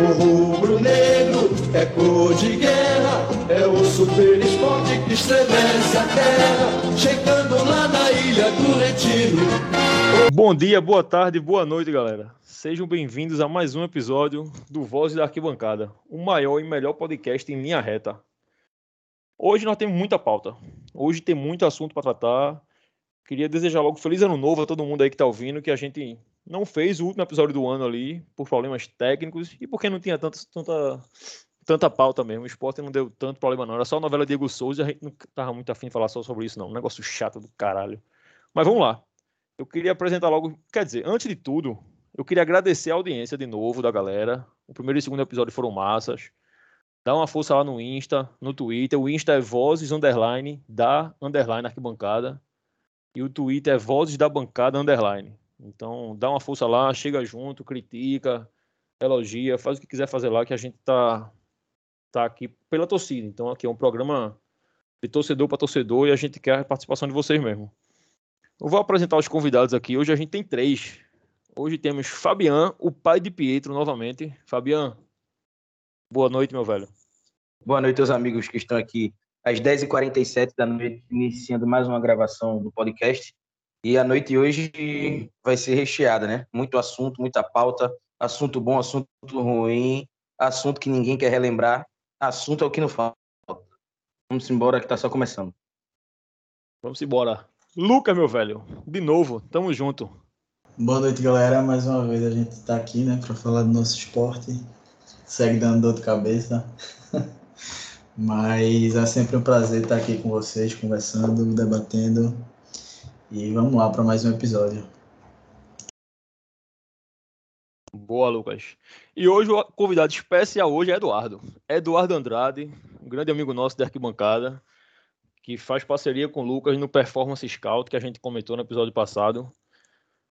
O rubro-negro é cor de guerra, é o super esporte que estremece a terra, chegando lá na ilha do Retiro. Bom dia, boa tarde, boa noite, galera. Sejam bem-vindos a mais um episódio do Voz da Arquibancada, o maior e melhor podcast em linha reta. Hoje nós temos muita pauta. Hoje tem muito assunto para tratar. Queria desejar logo feliz ano novo a todo mundo aí que está ouvindo, que a gente não fez o último episódio do ano ali por problemas técnicos e porque não tinha tanta, tanta, tanta pauta mesmo. O esporte não deu tanto problema, não. Era só a novela Diego Souza a gente não tava muito afim de falar só sobre isso, não. Um negócio chato do caralho. Mas vamos lá. Eu queria apresentar logo. Quer dizer, antes de tudo, eu queria agradecer a audiência de novo da galera. O primeiro e o segundo episódio foram massas. Dá uma força lá no Insta, no Twitter. O Insta é vozes underline da underline arquibancada. E o Twitter é vozes da bancada underline. Então, dá uma força lá, chega junto, critica, elogia, faz o que quiser fazer lá, que a gente tá, tá aqui pela torcida. Então, aqui é um programa de torcedor para torcedor e a gente quer a participação de vocês mesmo. Eu vou apresentar os convidados aqui. Hoje a gente tem três. Hoje temos Fabian, o pai de Pietro, novamente. Fabian, boa noite, meu velho. Boa noite aos amigos que estão aqui às 10h47 da noite, iniciando mais uma gravação do podcast. E a noite hoje vai ser recheada, né? Muito assunto, muita pauta, assunto bom, assunto ruim, assunto que ninguém quer relembrar, assunto é o que não falta. Vamos embora que tá só começando. Vamos embora. Luca, meu velho, de novo, tamo junto. Boa noite, galera. Mais uma vez a gente tá aqui, né, para falar do nosso esporte. Segue dando dor de cabeça. Mas é sempre um prazer estar aqui com vocês, conversando, debatendo e vamos lá para mais um episódio. Boa, Lucas. E hoje o convidado especial hoje é Eduardo. Eduardo Andrade, um grande amigo nosso da arquibancada, que faz parceria com o Lucas no Performance Scout, que a gente comentou no episódio passado.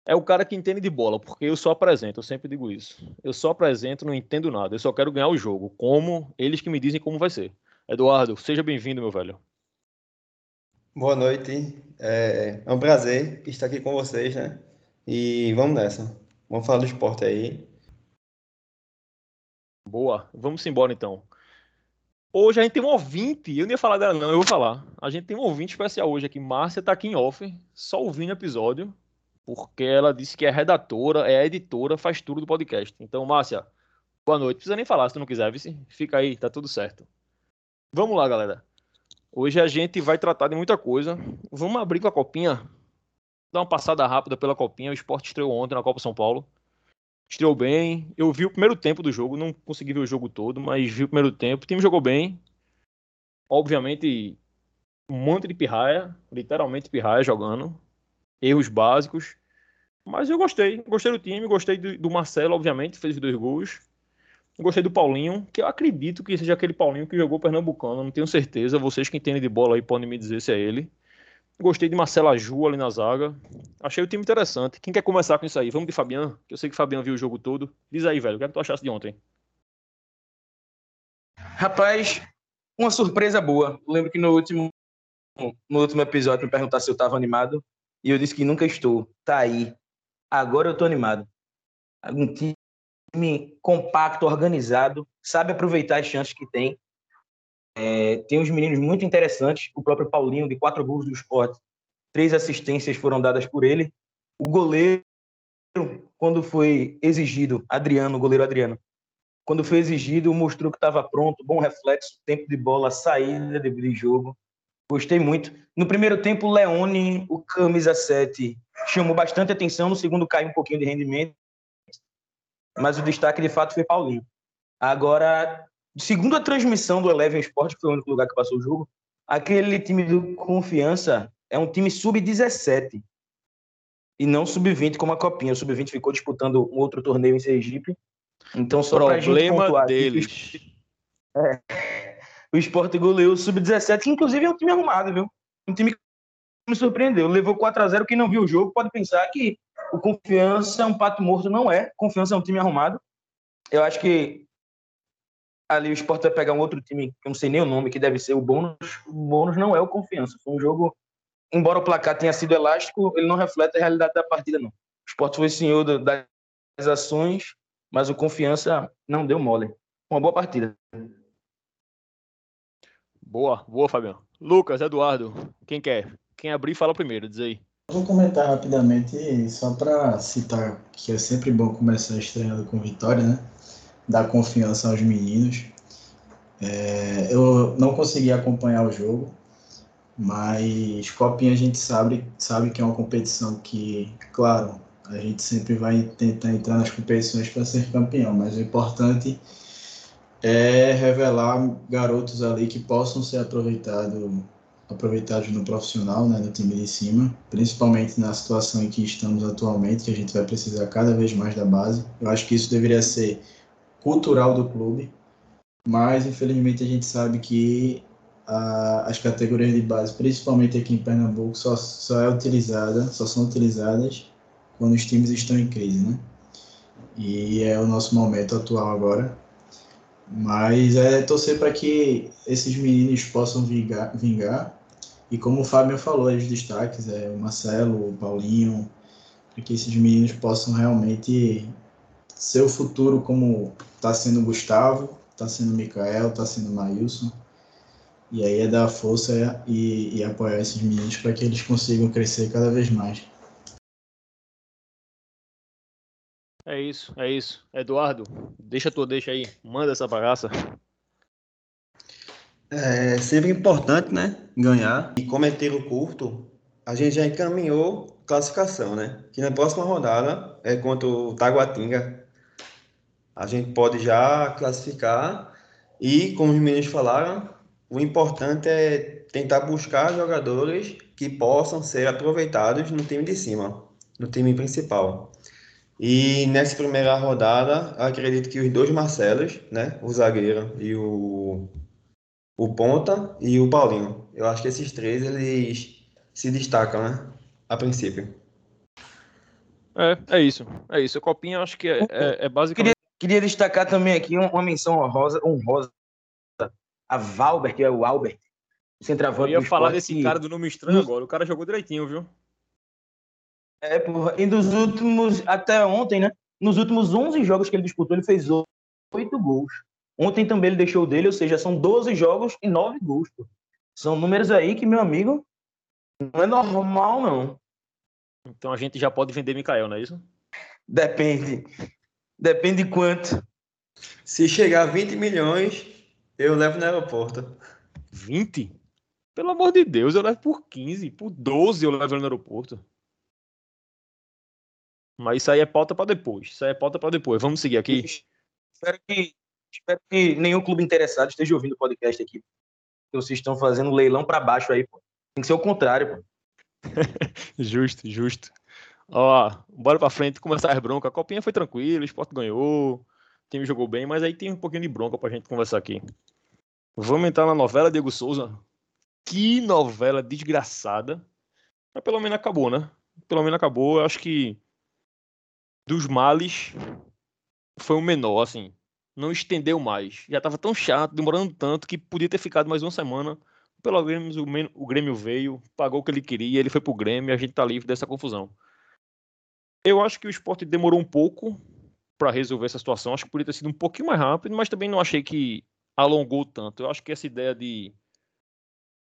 É o cara que entende de bola, porque eu só apresento, eu sempre digo isso. Eu só apresento, não entendo nada. Eu só quero ganhar o jogo. Como? Eles que me dizem como vai ser. Eduardo, seja bem-vindo, meu velho. Boa noite. É, é um prazer estar aqui com vocês, né? E vamos nessa. Vamos falar do esporte aí. Boa. Vamos embora então. Hoje a gente tem um ouvinte. Eu não ia falar dela, não, eu vou falar. A gente tem um ouvinte especial hoje aqui. Márcia tá aqui em off, só ouvindo o episódio, porque ela disse que é redatora, é editora, faz tudo do podcast. Então, Márcia, boa noite. Não precisa nem falar se tu não quiser, vice. Fica aí, tá tudo certo. Vamos lá, galera. Hoje a gente vai tratar de muita coisa. Vamos abrir com a copinha. Dar uma passada rápida pela copinha. O esporte estreou ontem na Copa São Paulo. Estreou bem. Eu vi o primeiro tempo do jogo. Não consegui ver o jogo todo, mas vi o primeiro tempo. O time jogou bem. Obviamente, um monte de pirraia. Literalmente pirraia jogando. Erros básicos. Mas eu gostei. Gostei do time. Gostei do Marcelo, obviamente. Fez dois gols. Gostei do Paulinho, que eu acredito que seja aquele Paulinho que jogou Pernambucano, não tenho certeza. Vocês que entendem de bola aí podem me dizer se é ele. Gostei de Marcelo Aju ali na zaga. Achei o time interessante. Quem quer começar com isso aí? Vamos de Fabiano, que eu sei que o Fabiano viu o jogo todo. Diz aí, velho, o que, é que tu achaste de ontem? Rapaz, uma surpresa boa. Lembro que no último, no último episódio me perguntaram se eu estava animado. E eu disse que nunca estou. Tá aí. Agora eu tô animado. Um time time compacto, organizado, sabe aproveitar as chances que tem. É, tem uns meninos muito interessantes, o próprio Paulinho, de quatro gols do esporte, três assistências foram dadas por ele. O goleiro, quando foi exigido, Adriano, o goleiro Adriano, quando foi exigido, mostrou que estava pronto, bom reflexo, tempo de bola, saída de jogo. Gostei muito. No primeiro tempo, Leone, o camisa 7, chamou bastante atenção. No segundo, caiu um pouquinho de rendimento mas o destaque de fato foi Paulinho. Agora, segundo a transmissão do Eleven Sport, que foi o único lugar que passou o jogo, aquele time do Confiança é um time sub-17 e não sub-20 como a Copinha. O sub-20 ficou disputando um outro torneio em Sergipe. Então, só gente pontuar deles. é, o Sport goleou o sub-17, que inclusive é um time arrumado, viu? Um time que me surpreendeu. Levou 4 a 0 Quem não viu o jogo pode pensar que o Confiança é um pato morto, não é. Confiança é um time arrumado. Eu acho que ali o Sport vai pegar um outro time, que eu não sei nem o nome, que deve ser o Bônus. O Bônus não é o Confiança. Foi um jogo, embora o placar tenha sido elástico, ele não reflete a realidade da partida, não. O Sport foi senhor das ações Mas o Confiança não deu mole. Uma boa partida. Boa, boa, Fabiano. Lucas, Eduardo, quem quer? Quem abrir, fala primeiro, diz aí. Vou comentar rapidamente, só para citar que é sempre bom começar estreando com vitória, né? Dar confiança aos meninos. É, eu não consegui acompanhar o jogo, mas Copinha a gente sabe, sabe que é uma competição que, claro, a gente sempre vai tentar entrar nas competições para ser campeão, mas o importante é revelar garotos ali que possam ser aproveitados aproveitados no profissional, né, no time de cima, principalmente na situação em que estamos atualmente, que a gente vai precisar cada vez mais da base. Eu acho que isso deveria ser cultural do clube, mas infelizmente a gente sabe que a, as categorias de base, principalmente aqui em Pernambuco, só, só é utilizada, só são utilizadas quando os times estão em crise, né? E é o nosso momento atual agora. Mas é torcer para que esses meninos possam vingar, vingar. E como o Fábio falou, os destaques, é o Marcelo, o Paulinho, para que esses meninos possam realmente ser o futuro como está sendo o Gustavo, está sendo o Mikael, está sendo o Maílson. E aí é dar força e, e apoiar esses meninos para que eles consigam crescer cada vez mais. É isso, é isso. Eduardo, deixa tua deixa aí, manda essa bagaça. É sempre importante, né? Ganhar. E como é tiro curto, a gente já encaminhou classificação, né? Que na próxima rodada é contra o Taguatinga. A gente pode já classificar e, como os meninos falaram, o importante é tentar buscar jogadores que possam ser aproveitados no time de cima, no time principal. E nessa primeira rodada, acredito que os dois Marcelos, né, o zagueiro e o, o Ponta e o Paulinho, eu acho que esses três eles se destacam, né, a princípio. É, é isso, é isso. A Copinha acho que é, é, é basicamente... Queria, queria destacar também aqui uma menção honrosa, honrosa a Valber, que é o Albert, centroavante Eu ia falar desse cara do nome estranho agora, o cara jogou direitinho, viu? É, porra. E dos últimos, até ontem, né? Nos últimos 11 jogos que ele disputou, ele fez 8 gols. Ontem também ele deixou dele, ou seja, são 12 jogos e 9 gols. Pô. São números aí que, meu amigo, não é normal, não. Então a gente já pode vender Mikael, não é isso? Depende. Depende de quanto. Se chegar a 20 milhões, eu levo no aeroporto. 20? Pelo amor de Deus, eu levo por 15, por 12 eu levo no aeroporto. Mas isso aí é pauta para depois. Isso aí é pauta para depois. Vamos seguir aqui. Espero que, espero que nenhum clube interessado esteja ouvindo o podcast aqui. Vocês estão fazendo leilão para baixo aí, pô. Tem que ser o contrário, pô. justo, justo. Ó, bora para frente, começar as broncas. A copinha foi tranquila, o esporte ganhou, o time jogou bem, mas aí tem um pouquinho de bronca pra gente conversar aqui. Vamos entrar na novela Diego Souza. Que novela desgraçada. Mas pelo menos acabou, né? Pelo menos acabou. Eu acho que dos males foi o menor, assim. Não estendeu mais. Já estava tão chato, demorando tanto, que podia ter ficado mais uma semana. Pelo menos o, Grêmio veio, pagou o que ele queria, ele foi pro Grêmio e a gente tá livre dessa confusão. Eu acho que o esporte demorou um pouco para resolver essa situação. Acho que poderia ter sido um pouquinho mais rápido, mas também não achei que alongou tanto. Eu acho que essa ideia de,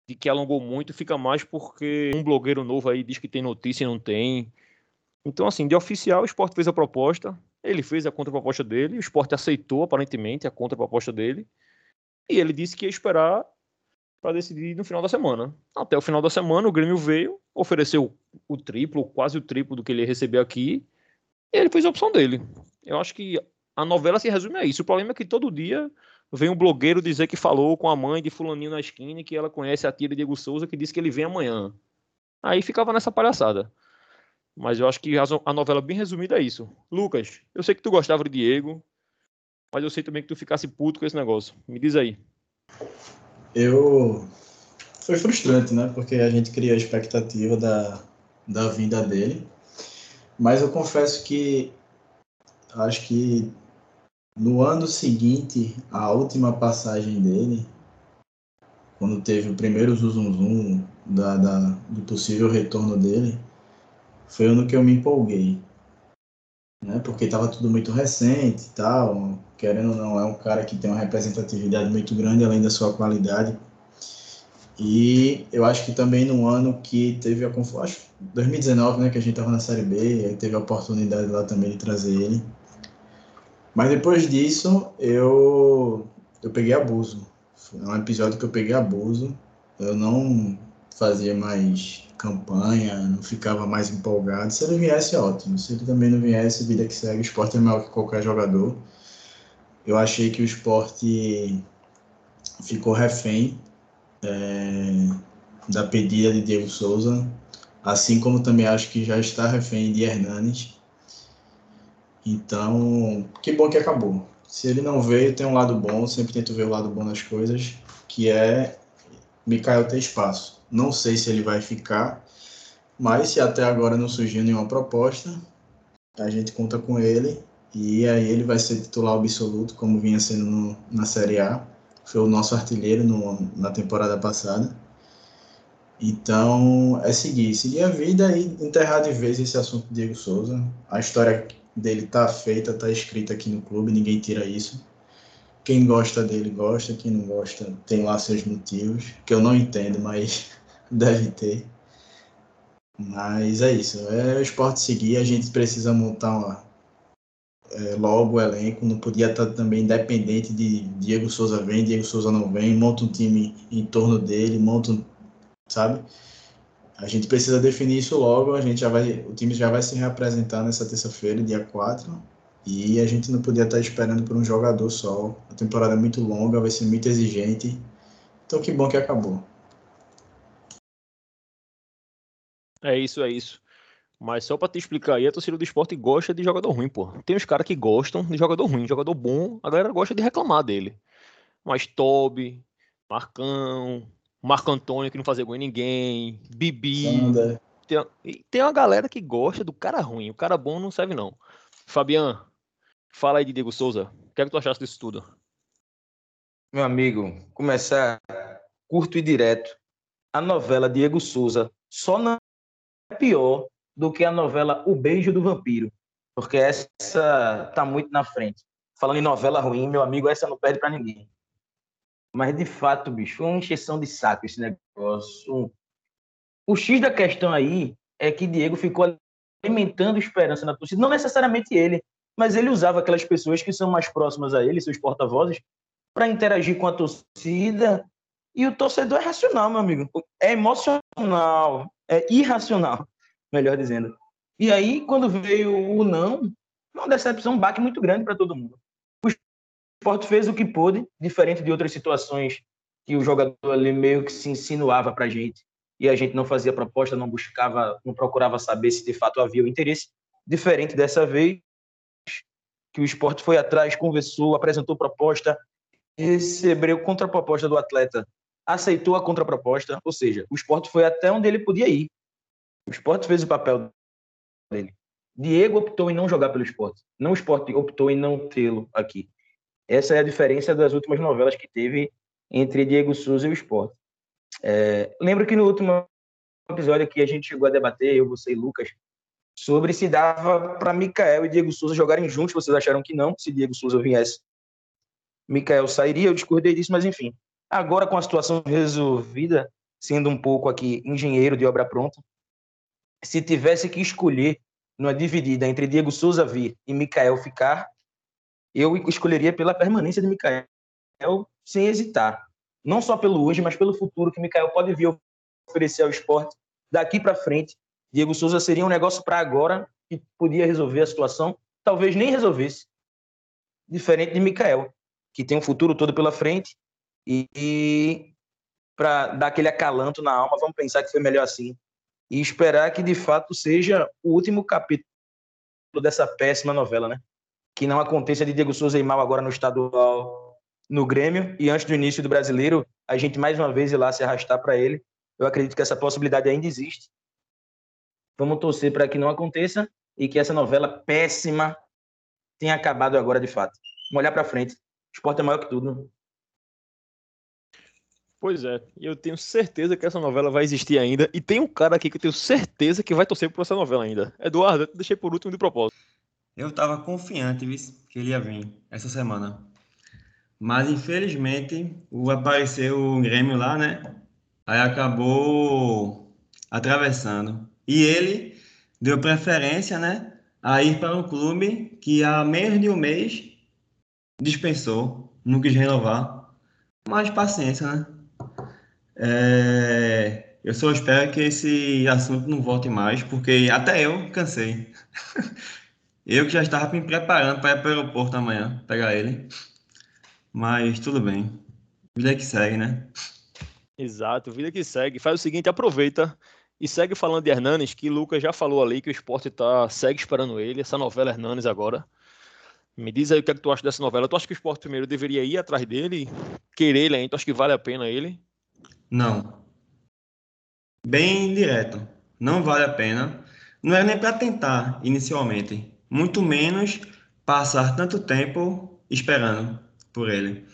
de que alongou muito fica mais porque um blogueiro novo aí diz que tem notícia e não tem. Então, assim, de oficial, o esporte fez a proposta, ele fez a contraproposta dele, o esporte aceitou, aparentemente, a contraproposta dele, e ele disse que ia esperar para decidir no final da semana. Até o final da semana, o Grêmio veio, ofereceu o triplo, quase o triplo do que ele recebeu aqui, e ele fez a opção dele. Eu acho que a novela se resume a isso. O problema é que todo dia vem um blogueiro dizer que falou com a mãe de fulaninho na esquina que ela conhece a tia de Diego Souza que disse que ele vem amanhã. Aí ficava nessa palhaçada. Mas eu acho que a novela bem resumida é isso. Lucas, eu sei que tu gostava de Diego, mas eu sei também que tu ficasse puto com esse negócio. Me diz aí. Eu. Foi frustrante, né? Porque a gente cria a expectativa da, da vinda dele. Mas eu confesso que acho que no ano seguinte, a última passagem dele, quando teve o primeiro zum da, da, do possível retorno dele, foi ano que eu me empolguei. né? Porque estava tudo muito recente e tal. Querendo ou não, é um cara que tem uma representatividade muito grande, além da sua qualidade. E eu acho que também no ano que teve a acho 2019, né, que a gente estava na Série B, aí teve a oportunidade lá também de trazer ele. Mas depois disso, eu eu peguei abuso. Foi um episódio que eu peguei abuso. Eu não fazia mais campanha, não ficava mais empolgado. Se ele viesse, ótimo. Se ele também não viesse, vida que segue. O esporte é maior que qualquer jogador. Eu achei que o esporte ficou refém é, da pedida de Diego Souza, assim como também acho que já está refém de Hernanes. Então, que bom que acabou. Se ele não veio, tem um lado bom, sempre tento ver o lado bom das coisas, que é Mikael ter espaço. Não sei se ele vai ficar, mas se até agora não surgiu nenhuma proposta, a gente conta com ele e aí ele vai ser titular absoluto, como vinha sendo no, na Série A. Foi o nosso artilheiro no, na temporada passada. Então, é seguir, seguir a vida e enterrar de vez esse assunto de Diego Souza. A história dele tá feita, tá escrita aqui no clube, ninguém tira isso. Quem gosta dele gosta, quem não gosta tem lá seus motivos, que eu não entendo, mas deve ter. Mas é isso, é o esporte seguir, a gente precisa montar uma, é, logo o elenco, não podia estar também dependente de Diego Souza vem, Diego Souza não vem, monta um time em torno dele, monta um, sabe? A gente precisa definir isso logo, a gente já vai, o time já vai se reapresentar nessa terça-feira, dia 4, e a gente não podia estar esperando por um jogador só. A temporada é muito longa, vai ser muito exigente. Então que bom que acabou. É isso, é isso. Mas só pra te explicar aí, a torcida do esporte gosta de jogador ruim, pô. Tem uns caras que gostam de jogador ruim, jogador bom, a galera gosta de reclamar dele. Mas Toby, Marcão, Marco Antônio que não fazia gol em ninguém, Bibi. Tem, tem uma galera que gosta do cara ruim. O cara bom não serve, não. Fabian, fala aí de Diego Souza. O que é que tu achaste disso tudo? Meu amigo, começar curto e direto. A novela Diego Souza só não é pior do que a novela O Beijo do Vampiro, porque essa tá muito na frente. Falando em novela ruim, meu amigo, essa não perde para ninguém. Mas de fato, bicho, foi uma encheção de saco esse negócio. O X da questão aí é que Diego ficou alimentando esperança na torcida, não necessariamente ele, mas ele usava aquelas pessoas que são mais próximas a ele, seus porta-vozes, para interagir com a torcida. E o torcedor é racional, meu amigo. É emocional, é irracional melhor dizendo. E aí, quando veio o não, uma decepção, um baque muito grande para todo mundo. O esporte fez o que pôde, diferente de outras situações que o jogador ali meio que se insinuava para a gente e a gente não fazia proposta, não buscava, não procurava saber se de fato havia o interesse. Diferente dessa vez, que o esporte foi atrás, conversou, apresentou proposta, recebeu contraproposta do atleta, aceitou a contraproposta, ou seja, o esporte foi até onde ele podia ir. O esporte fez o papel dele. Diego optou em não jogar pelo esporte. Não o esporte optou em não tê-lo aqui. Essa é a diferença das últimas novelas que teve entre Diego Souza e o esporte. É, lembro que no último episódio que a gente chegou a debater, eu, você e Lucas, sobre se dava para Mikael e Diego Souza jogarem juntos. Vocês acharam que não, se Diego Souza viesse. Mikael sairia, eu discordei disso, mas enfim. Agora, com a situação resolvida, sendo um pouco aqui engenheiro de obra pronta, se tivesse que escolher numa dividida entre Diego Souza vir e Mikael ficar, eu escolheria pela permanência de Mikael sem hesitar. Não só pelo hoje, mas pelo futuro que Mikael pode vir oferecer ao esporte daqui para frente. Diego Souza seria um negócio para agora que podia resolver a situação, talvez nem resolvesse. Diferente de Mikael, que tem um futuro todo pela frente e, para dar aquele acalanto na alma, vamos pensar que foi melhor assim e esperar que de fato seja o último capítulo dessa péssima novela, né? Que não aconteça de Diego Souza ir mal agora no estadual no Grêmio e antes do início do Brasileiro, a gente mais uma vez ir lá se arrastar para ele. Eu acredito que essa possibilidade ainda existe. Vamos torcer para que não aconteça e que essa novela péssima tenha acabado agora de fato. Vamos olhar para frente. O esporte é maior que tudo. Pois é, eu tenho certeza que essa novela vai existir ainda. E tem um cara aqui que eu tenho certeza que vai torcer por essa novela ainda. Eduardo, eu deixei por último de propósito. Eu estava confiante que ele ia vir essa semana. Mas infelizmente o apareceu o Grêmio lá, né? Aí acabou atravessando. E ele deu preferência, né? A ir para um clube que há menos de um mês dispensou, não quis renovar. Mas paciência, né? É... Eu só espero que esse assunto não volte mais, porque até eu cansei. eu que já estava me preparando para ir para o aeroporto amanhã, pegar ele. Mas tudo bem. Vida que segue, né? Exato, vida que segue. Faz o seguinte, aproveita e segue falando de Hernanes, que Lucas já falou ali que o esporte tá, segue esperando ele, essa novela Hernanes agora. Me diz aí o que, é que tu acha dessa novela. Tu acha que o esporte primeiro deveria ir atrás dele, querer ele ainda? Tu acha que vale a pena ele? Não. Bem direto. Não vale a pena. Não é nem para tentar inicialmente. Muito menos passar tanto tempo esperando por ele.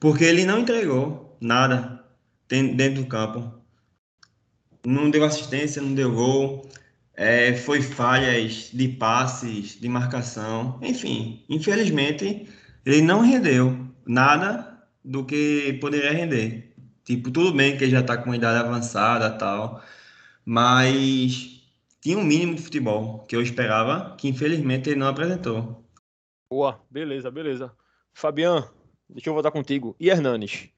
Porque ele não entregou nada dentro do campo. Não deu assistência, não deu gol. É, foi falhas de passes, de marcação. Enfim, infelizmente, ele não rendeu nada do que poderia render. Tipo, tudo bem que ele já está com idade avançada tal, mas tinha um mínimo de futebol que eu esperava, que infelizmente ele não apresentou. Boa, beleza, beleza. Fabian, Deixa eu voltar contigo. E Hernanes?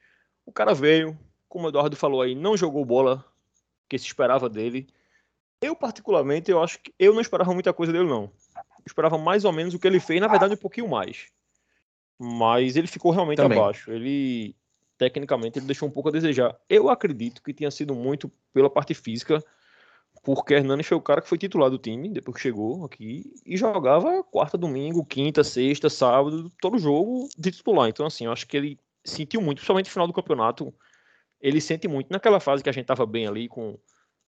O cara veio, como o Eduardo falou aí, não jogou bola que se esperava dele. Eu, particularmente, eu acho que eu não esperava muita coisa dele, não. Eu esperava mais ou menos o que ele fez, na verdade, um pouquinho mais. Mas ele ficou realmente Também. abaixo. Ele, tecnicamente, ele deixou um pouco a desejar. Eu acredito que tinha sido muito pela parte física porque Hernani foi o cara que foi titular do time depois que chegou aqui e jogava quarta, domingo, quinta, sexta, sábado, todo jogo de titular. Então, assim, eu acho que ele sentiu muito, principalmente no final do campeonato. Ele sente muito. Naquela fase que a gente tava bem ali, com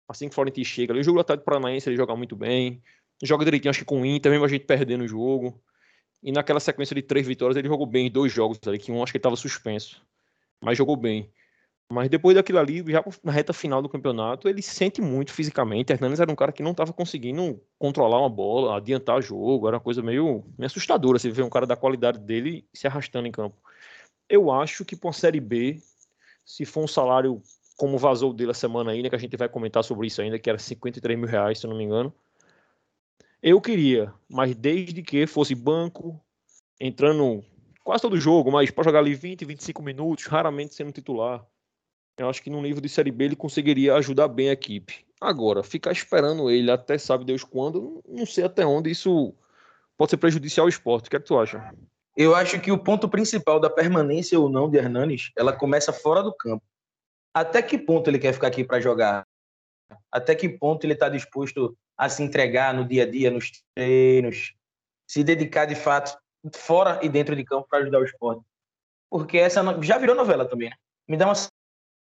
assim que o Florentino chega ali, o jogo do Atlético Paranaense ele joga muito bem, joga direitinho, acho que com o Inter, mesmo a gente perdendo o jogo. E naquela sequência de três vitórias, ele jogou bem dois jogos ali, que um acho que ele estava suspenso, mas jogou bem. Mas depois daquilo ali, já na reta final do campeonato, ele se sente muito fisicamente. Hernandes era um cara que não estava conseguindo controlar uma bola, adiantar jogo, era uma coisa meio, meio assustadora você ver um cara da qualidade dele se arrastando em campo. Eu acho que para uma Série B, se for um salário como vazou dele a semana aí, né, que a gente vai comentar sobre isso ainda, que era 53 mil reais, se eu não me engano, eu queria, mas desde que fosse banco, entrando quase todo jogo, mas para jogar ali 20, 25 minutos, raramente sendo titular eu acho que no nível de Série B ele conseguiria ajudar bem a equipe. Agora, ficar esperando ele até sabe Deus quando, não sei até onde isso pode ser prejudicial ao esporte. O que é que tu acha? Eu acho que o ponto principal da permanência ou não de Hernanes, ela começa fora do campo. Até que ponto ele quer ficar aqui para jogar? Até que ponto ele está disposto a se entregar no dia a dia, nos treinos, se dedicar de fato fora e dentro de campo para ajudar o esporte? Porque essa já virou novela também, né? Me dá uma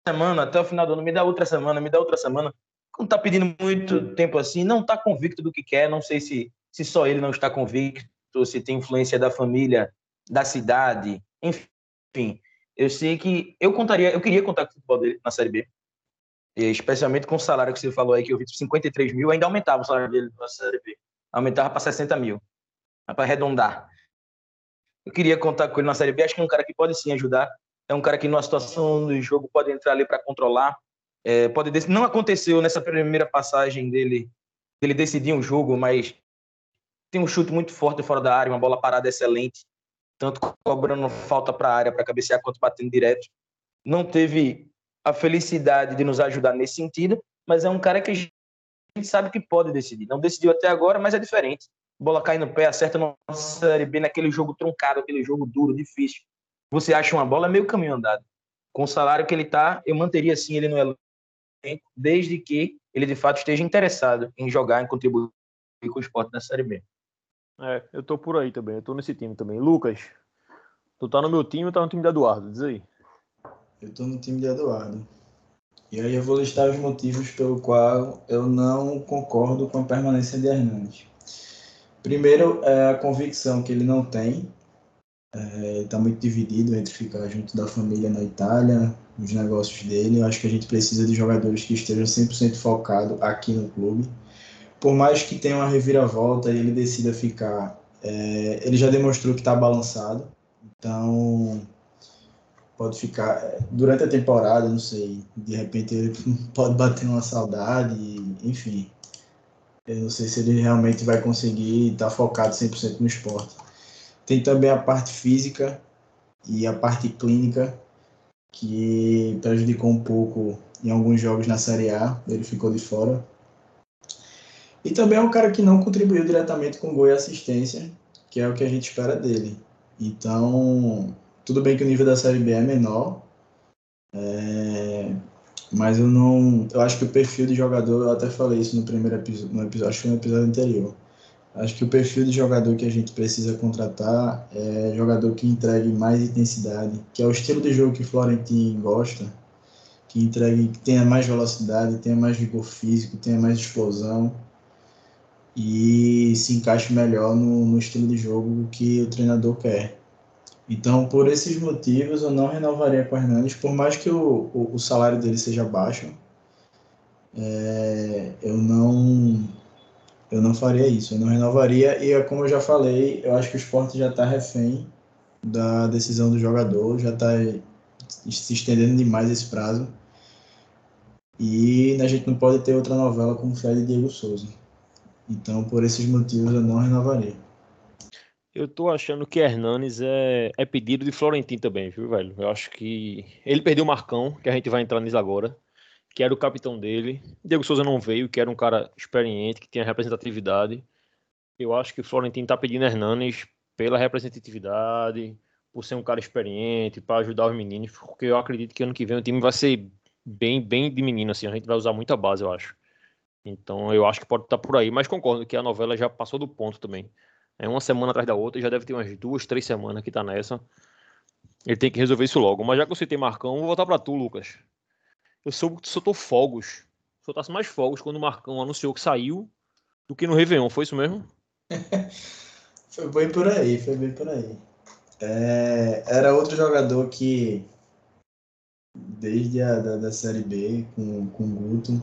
semana, até o final do ano, me dá outra semana, me dá outra semana. Quando tá pedindo muito tempo assim, não tá convicto do que quer, não sei se, se só ele não está convicto, se tem influência da família, da cidade, enfim. Eu sei que eu contaria, eu queria contar com o futebol dele na Série B, especialmente com o salário que você falou aí, que eu vi 53 mil, ainda aumentava o salário dele na Série B. Aumentava para 60 mil, para arredondar. Eu queria contar com ele na Série B, acho que é um cara que pode sim ajudar é um cara que numa situação do jogo pode entrar ali para controlar. É, pode não aconteceu nessa primeira passagem dele, ele decidir um jogo, mas tem um chute muito forte fora da área, uma bola parada excelente, tanto cobrando falta para a área para cabecear quanto batendo direto. Não teve a felicidade de nos ajudar nesse sentido, mas é um cara que a gente sabe que pode decidir. Não decidiu até agora, mas é diferente. Bola cai no pé, acerta no Série B naquele jogo truncado, aquele jogo duro, difícil você acha uma bola, é meio caminho andado. Com o salário que ele está, eu manteria assim ele no elenco, desde que ele de fato esteja interessado em jogar, em contribuir com o esporte na Série B. É, eu tô por aí também, eu tô nesse time também. Lucas, tu tá no meu time ou tá no time de Eduardo? Diz aí. Eu tô no time de Eduardo. E aí eu vou listar os motivos pelo qual eu não concordo com a permanência de Hernandes. Primeiro, é a convicção que ele não tem está é, muito dividido entre ficar junto da família na Itália, nos negócios dele. Eu acho que a gente precisa de jogadores que estejam 100% focados aqui no clube. Por mais que tenha uma reviravolta e ele decida ficar É, ele já demonstrou que está balançado, então pode ficar durante a temporada, não sei, de repente ele pode bater uma saudade, enfim. Eu não sei se ele realmente vai conseguir estar focado 100% no esporte. Tem também a parte física e a parte clínica, que prejudicou um pouco em alguns jogos na Série A, ele ficou de fora. E também é um cara que não contribuiu diretamente com gol e assistência, que é o que a gente espera dele. Então, tudo bem que o nível da Série B é menor, é... mas eu não. Eu acho que o perfil de jogador, eu até falei isso no primeiro episódio, no episódio acho que no episódio anterior. Acho que o perfil de jogador que a gente precisa contratar é jogador que entregue mais intensidade, que é o estilo de jogo que o Florentino gosta, que entregue, que tenha mais velocidade, tenha mais vigor físico, tenha mais explosão e se encaixe melhor no, no estilo de jogo que o treinador quer. Então, por esses motivos, eu não renovaria com o Hernandes, por mais que o, o, o salário dele seja baixo, é, eu não eu não faria isso, eu não renovaria e como eu já falei, eu acho que o esporte já está refém da decisão do jogador, já está se estendendo demais esse prazo e a gente não pode ter outra novela como Fred e Diego Souza. Então, por esses motivos, eu não renovaria. Eu tô achando que Hernanes é, é pedido de Florentino também, viu, velho? Eu acho que ele perdeu o Marcão, que a gente vai entrar nisso agora, que era o capitão dele. Diego Souza não veio, que era um cara experiente, que tinha representatividade. Eu acho que Florentino tá pedindo Hernanes pela representatividade, por ser um cara experiente, para ajudar os meninos, porque eu acredito que ano que vem o time vai ser bem, bem de menino, assim. A gente vai usar muita base, eu acho. Então eu acho que pode estar por aí, mas concordo que a novela já passou do ponto também. É uma semana atrás da outra, já deve ter umas duas, três semanas que tá nessa. Ele tem que resolver isso logo. Mas já que você tem Marcão, vou voltar para tu, Lucas. Eu soube que tu soltou fogos. Soltasse mais fogos quando o Marcão anunciou que saiu do que no Réveillon, foi isso mesmo? foi bem por aí, foi bem por aí. É, era outro jogador que, desde a da, da Série B, com, com o Guto,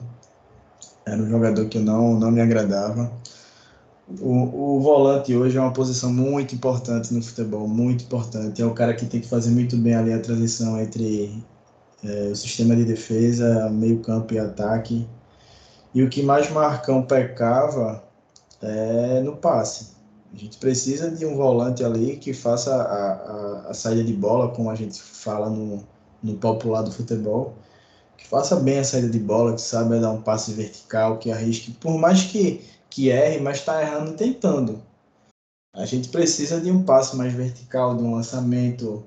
era um jogador que não, não me agradava. O, o volante hoje é uma posição muito importante no futebol, muito importante. É o cara que tem que fazer muito bem ali a transição entre é, o sistema de defesa, meio campo e ataque. E o que mais Marcão pecava é no passe. A gente precisa de um volante ali que faça a, a, a saída de bola, como a gente fala no, no popular do futebol, que faça bem a saída de bola, que saiba dar um passe vertical, que arrisque, por mais que, que erre, mas está errando tentando. A gente precisa de um passe mais vertical, de um lançamento.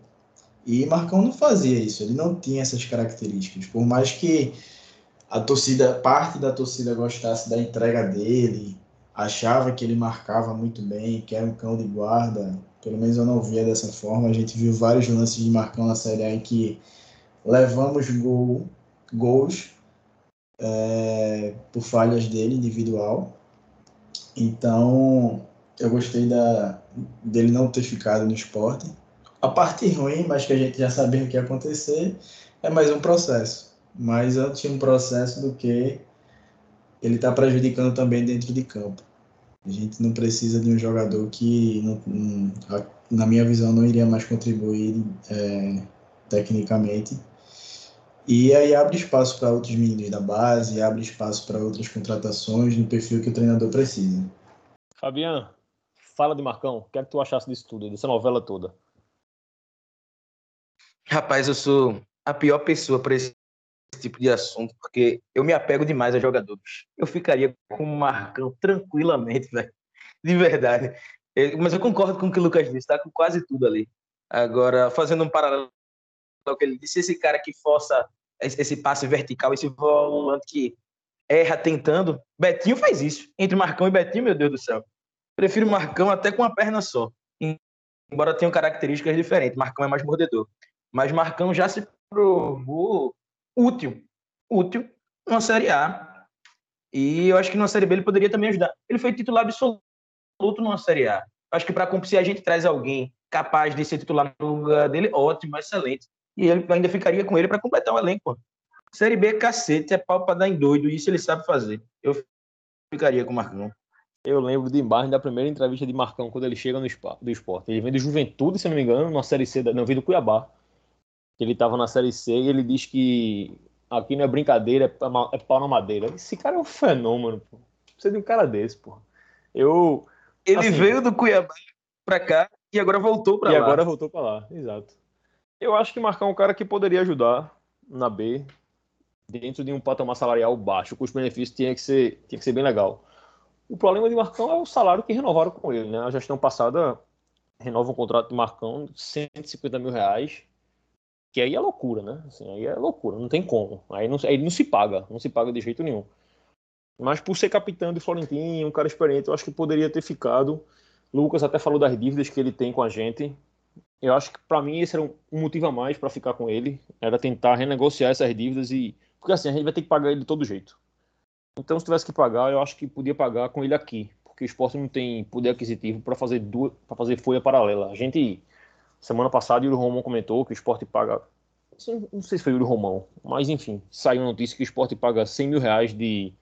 E Marcão não fazia isso, ele não tinha essas características. Por mais que a torcida, parte da torcida gostasse da entrega dele, achava que ele marcava muito bem, que era um cão de guarda, pelo menos eu não via dessa forma. A gente viu vários lances de Marcão na Série A em que levamos gol gols é, por falhas dele individual. Então, eu gostei da, dele não ter ficado no esporte. A parte ruim, mas que a gente já sabia o que ia acontecer, é mais um processo. Mais antes um processo do que ele está prejudicando também dentro de campo. A gente não precisa de um jogador que, na minha visão, não iria mais contribuir é, tecnicamente e aí abre espaço para outros meninos da base, abre espaço para outras contratações no perfil que o treinador precisa. Fabiano, fala de Marcão. O que é que tu achasse disso tudo, dessa novela toda? Rapaz, eu sou a pior pessoa para esse tipo de assunto, porque eu me apego demais a jogadores. Eu ficaria com o Marcão tranquilamente, velho. De verdade. Mas eu concordo com o que o Lucas disse, tá com quase tudo ali. Agora, fazendo um paralelo ao que ele disse, esse cara que força esse passe vertical, esse volante que erra tentando. Betinho faz isso. Entre Marcão e Betinho, meu Deus do céu. Prefiro Marcão até com uma perna só. Embora tenham características diferentes. Marcão é mais mordedor. Mas Marcão já se provou útil. Útil numa Série A. E eu acho que numa Série B ele poderia também ajudar. Ele foi titular absoluto numa Série A. Acho que para se a gente traz alguém capaz de ser titular no lugar dele, ótimo, excelente e ele ainda ficaria com ele para completar o elenco. Série B, cacete, é pau para dar em doido, isso ele sabe fazer. Eu ficaria com o Marcão. Eu lembro de imagem da primeira entrevista de Marcão quando ele chega no do esporte. Ele vem do Juventude, se não me engano, na Série C, não, vem do Cuiabá. Ele estava na Série C e ele diz que aqui não é brincadeira, é é pau na madeira. Esse cara é um fenômeno, pô. Precisa de um cara desse, pô. Eu. Ele Assim- veio do Cuiabá pra cá e agora voltou pra e lá. agora voltou pra lá, exato. Eu acho que Marcão é um cara que poderia ajudar na B, dentro de um patamar salarial baixo, com os benefícios tinha que ser, tinha que ser bem legal. O problema de Marcão é o salário que renovaram com ele, né? A gestão passada renova um contrato de Marcão de 150 mil reais, que aí é loucura, né? Assim, aí é loucura, não tem como. Aí não, aí não se paga, não se paga de jeito nenhum. Mas por ser capitão de Florentino, um cara experiente, eu acho que poderia ter ficado. Lucas até falou das dívidas que ele tem com a gente. Eu acho que para mim esse era um motivo a mais para ficar com ele, era tentar renegociar essas dívidas e porque assim a gente vai ter que pagar ele de todo jeito. Então se tivesse que pagar, eu acho que podia pagar com ele aqui, porque o esporte não tem poder aquisitivo para fazer duas, para fazer folha paralela. A gente semana passada o Romão comentou que o esporte paga não sei se foi o Romão, mas enfim, saiu a notícia que o esporte paga 100 mil reais de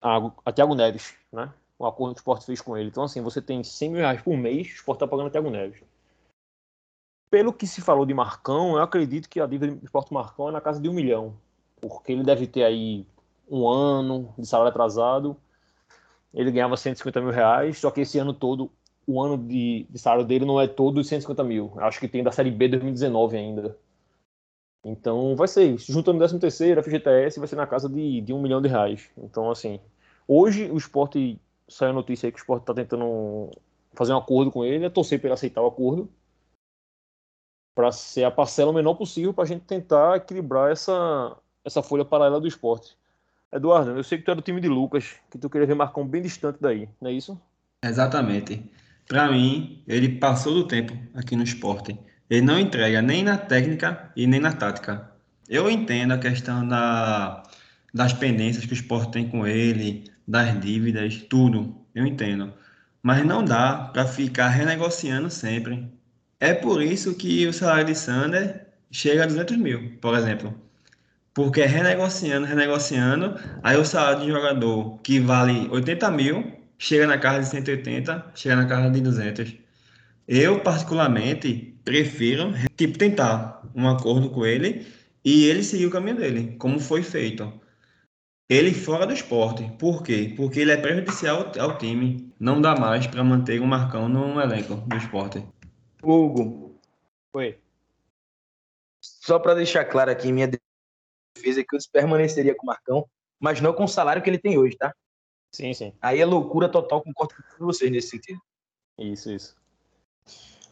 a Thiago Neves, né? O acordo que o esporte fez com ele. Então, assim, você tem 100 mil reais por mês, o esporte está pagando a Thiago Neves. Pelo que se falou de Marcão, eu acredito que a dívida do esporte Marcão é na casa de um milhão. Porque ele deve ter aí um ano de salário atrasado. Ele ganhava 150 mil reais, só que esse ano todo, o ano de, de salário dele não é todo de 150 mil. Acho que tem da Série B 2019 ainda. Então vai ser isso. Juntando 13 terceiro, FGTS, vai ser na casa de, de um milhão de reais. Então, assim, hoje o esporte saiu a notícia aí que o esporte está tentando fazer um acordo com ele, é torcer para ele aceitar o acordo para ser a parcela o menor possível para a gente tentar equilibrar essa, essa folha paralela do esporte. Eduardo, eu sei que tu é do time de Lucas, que tu queria ver Marcão bem distante daí, não é isso? Exatamente. Para mim, ele passou do tempo aqui no esporte. Ele não entrega nem na técnica e nem na tática. Eu entendo a questão da, das pendências que o esporte tem com ele, das dívidas, tudo. Eu entendo. Mas não dá para ficar renegociando sempre. É por isso que o salário de Sander chega a 200 mil, por exemplo. Porque é renegociando, renegociando, aí o salário de jogador que vale 80 mil chega na casa de 180, chega na casa de 200. Eu, particularmente, prefiro tipo, tentar um acordo com ele e ele seguir o caminho dele, como foi feito. Ele fora do esporte. Por quê? Porque ele é prejudicial ao, time. Não dá mais para manter o Marcão no elenco do esporte. Hugo, Foi. só para deixar claro aqui, minha defesa é que eu permaneceria com o Marcão, mas não com o salário que ele tem hoje, tá? Sim, sim. Aí é loucura total, concordo com vocês nesse sentido. Isso, isso.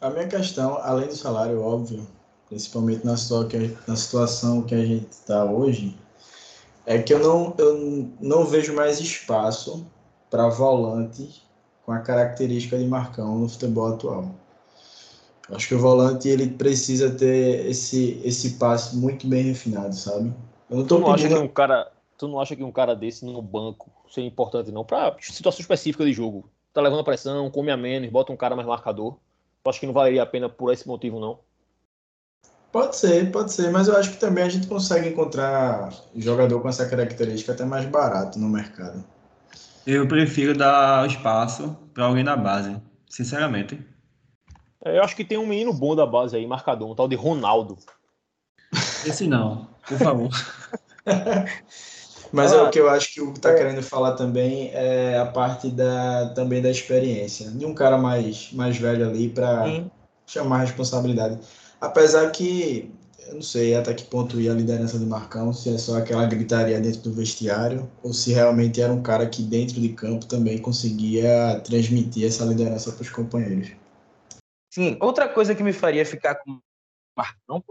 A minha questão, além do salário, óbvio, principalmente na, na situação que a gente está hoje, é que eu não, eu não vejo mais espaço para volante com a característica de Marcão no futebol atual. Acho que o volante ele precisa ter esse, esse passe muito bem refinado, sabe? Eu não Tu tô não acha que pedindo um cara, tu não acha que um cara desse no banco seria importante não para situação específica de jogo? Tá levando a pressão, come a menos, bota um cara mais marcador. Eu acho que não valeria a pena por esse motivo não. Pode ser, pode ser, mas eu acho que também a gente consegue encontrar jogador com essa característica até mais barato no mercado. Eu prefiro dar espaço para alguém da base, sinceramente. É, Eu acho que tem um menino bom da base aí, marcador, um tal de Ronaldo. Esse não, por favor. Mas Ah, é o que eu acho que o que tá é. querendo falar também é a parte da, também da experiência. De um cara mais, mais velho ali para chamar a responsabilidade. Apesar que, eu não sei até que ponto ia a liderança de Marcão, se é só aquela gritaria dentro do vestiário, ou se realmente era um cara que dentro de campo também conseguia transmitir essa liderança para os companheiros. Sim, outra coisa que me faria ficar com Marcão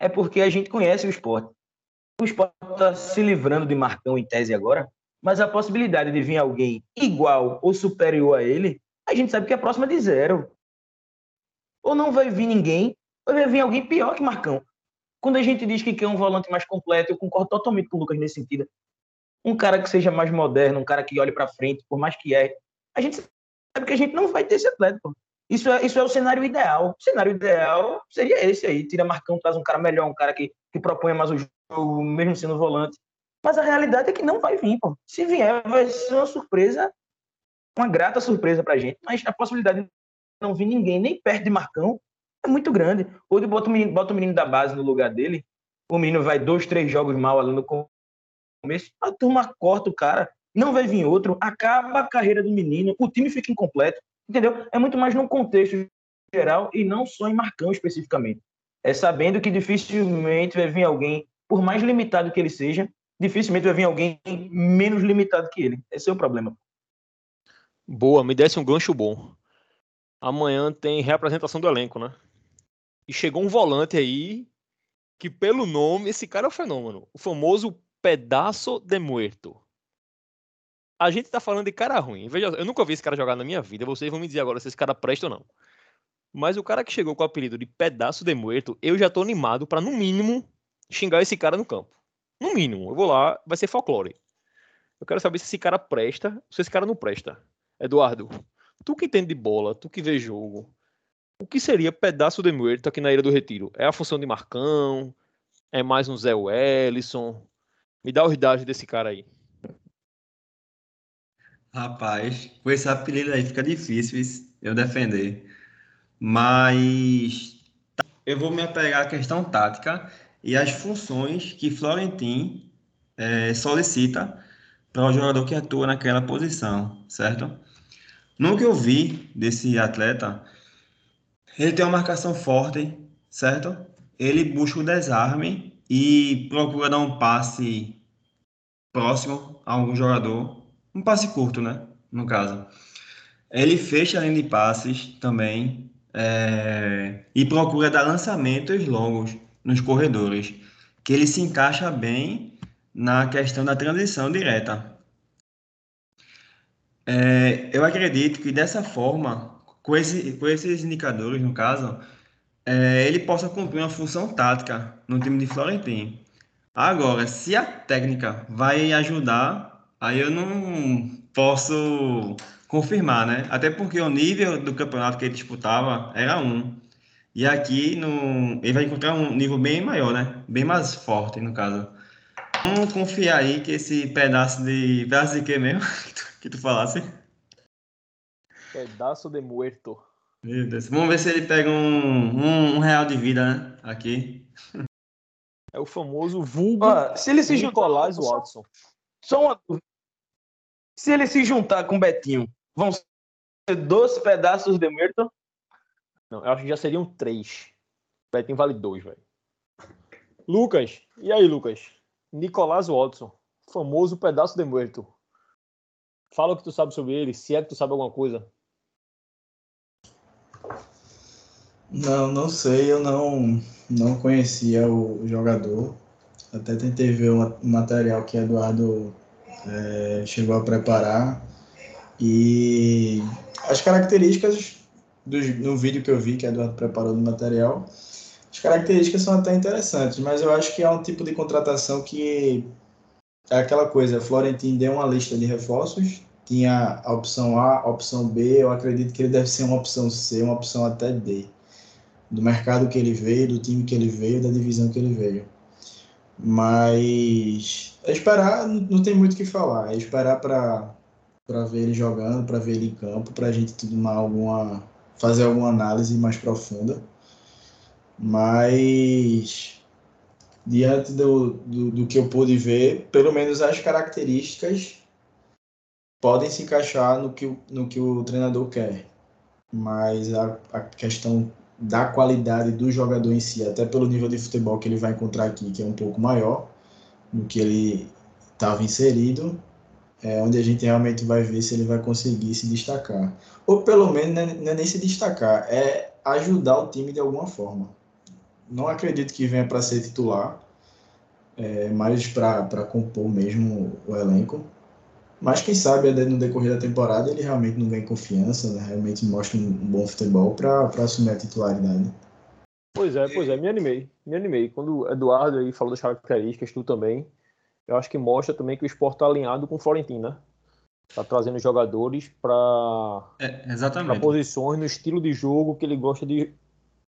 é porque a gente conhece o esporte. O esporte está se livrando de Marcão em tese agora, mas a possibilidade de vir alguém igual ou superior a ele, a gente sabe que é próxima de zero. Ou não vai vir ninguém, ou vai vir alguém pior que Marcão. Quando a gente diz que quer um volante mais completo, eu concordo totalmente com o Lucas nesse sentido. Um cara que seja mais moderno, um cara que olhe para frente, por mais que é. A gente sabe que a gente não vai ter esse atleta. Pô. Isso é, isso é o cenário ideal. O cenário ideal seria esse aí. Tira Marcão, traz um cara melhor, um cara que, que proponha mais o jogo, mesmo sendo volante. Mas a realidade é que não vai vir, pô. Se vier, vai ser uma surpresa uma grata surpresa pra gente, mas a possibilidade de não vir ninguém nem perto de Marcão é muito grande. Ou bota o menino, bota o menino da base no lugar dele, o menino vai dois, três jogos mal ali no começo, a turma corta o cara, não vai vir outro, acaba a carreira do menino, o time fica incompleto, entendeu? É muito mais no contexto geral e não só em Marcão especificamente. É sabendo que dificilmente vai vir alguém, por mais limitado que ele seja, dificilmente vai vir alguém menos limitado que ele. Esse é o problema. Boa, me desse um gancho bom. Amanhã tem reapresentação do elenco, né? E chegou um volante aí que, pelo nome, esse cara é um fenômeno. O famoso pedaço de muerto. A gente tá falando de cara ruim. Veja, eu nunca vi esse cara jogar na minha vida. Vocês vão me dizer agora se esse cara presta ou não. Mas o cara que chegou com o apelido de pedaço de muerto, eu já tô animado para no mínimo xingar esse cara no campo. No mínimo, eu vou lá, vai ser folclore. Eu quero saber se esse cara presta se esse cara não presta. Eduardo, tu que entende de bola, tu que vê jogo, o que seria pedaço de muerto aqui na Ilha do Retiro? É a função de Marcão? É mais um Zé Wellison? Me dá os dados desse cara aí. Rapaz, com esse apelido aí fica difícil eu defender. Mas eu vou me apegar à questão tática e às funções que Florentin é, solicita para o jogador que atua naquela posição, certo? No que eu vi desse atleta, ele tem uma marcação forte, certo? Ele busca o desarme e procura dar um passe próximo a algum jogador, um passe curto, né? No caso. Ele fecha a linha de passes também é, e procura dar lançamentos longos nos corredores, que ele se encaixa bem na questão da transição direta. É, eu acredito que dessa forma, com, esse, com esses indicadores, no caso, é, ele possa cumprir uma função tática no time de Florentino. Agora, se a técnica vai ajudar, aí eu não posso confirmar, né? Até porque o nível do campeonato que ele disputava era um. E aqui no, ele vai encontrar um nível bem maior, né? Bem mais forte, no caso. Vamos confiar aí que esse pedaço de. Pedaço de quê mesmo? que tu falasse? Pedaço de muerto. Meu Deus. Vamos ver se ele pega um, um, um real de vida, né? Aqui. É o famoso vulgo Ah, se ele se juntar, Nicolás Watson. só uma dúvida. Se ele se juntar com o Betinho, vão ser 12 pedaços de muerto? Não, eu acho que já seriam três. O Betinho vale dois, velho. Lucas, e aí, Lucas? Nicolás Watson, famoso pedaço de muerto. Fala o que tu sabe sobre ele, se é que tu sabe alguma coisa. Não, não sei, eu não, não conhecia o jogador. Até tentei ver o material que Eduardo é, chegou a preparar. E as características do, no vídeo que eu vi que Eduardo preparou no material, as características são até interessantes, mas eu acho que é um tipo de contratação que é aquela coisa, Florentino deu uma lista de reforços, tinha a opção A, a opção B, eu acredito que ele deve ser uma opção C, uma opção até D do mercado que ele veio, do time que ele veio, da divisão que ele veio. Mas é esperar, não tem muito o que falar. É esperar para ver ele jogando, para ver ele em campo, para a gente tomar alguma, fazer alguma análise mais profunda. Mas diante do, do, do que eu pude ver, pelo menos as características podem se encaixar no que, no que o treinador quer. Mas a, a questão da qualidade do jogador em si, até pelo nível de futebol que ele vai encontrar aqui, que é um pouco maior do que ele estava inserido, é onde a gente realmente vai ver se ele vai conseguir se destacar. Ou pelo menos não é nem se destacar, é ajudar o time de alguma forma. Não acredito que venha para ser titular, é, mas para compor mesmo o elenco. Mas quem sabe no decorrer da temporada ele realmente não ganha confiança, né? realmente mostra um bom futebol para assumir a titularidade. Pois é, pois é, me animei, me animei. Quando o Eduardo aí falou das características, tu também, eu acho que mostra também que o esporte está alinhado com o Florentino, né? Tá trazendo jogadores para é, posições no estilo de jogo que ele gosta de,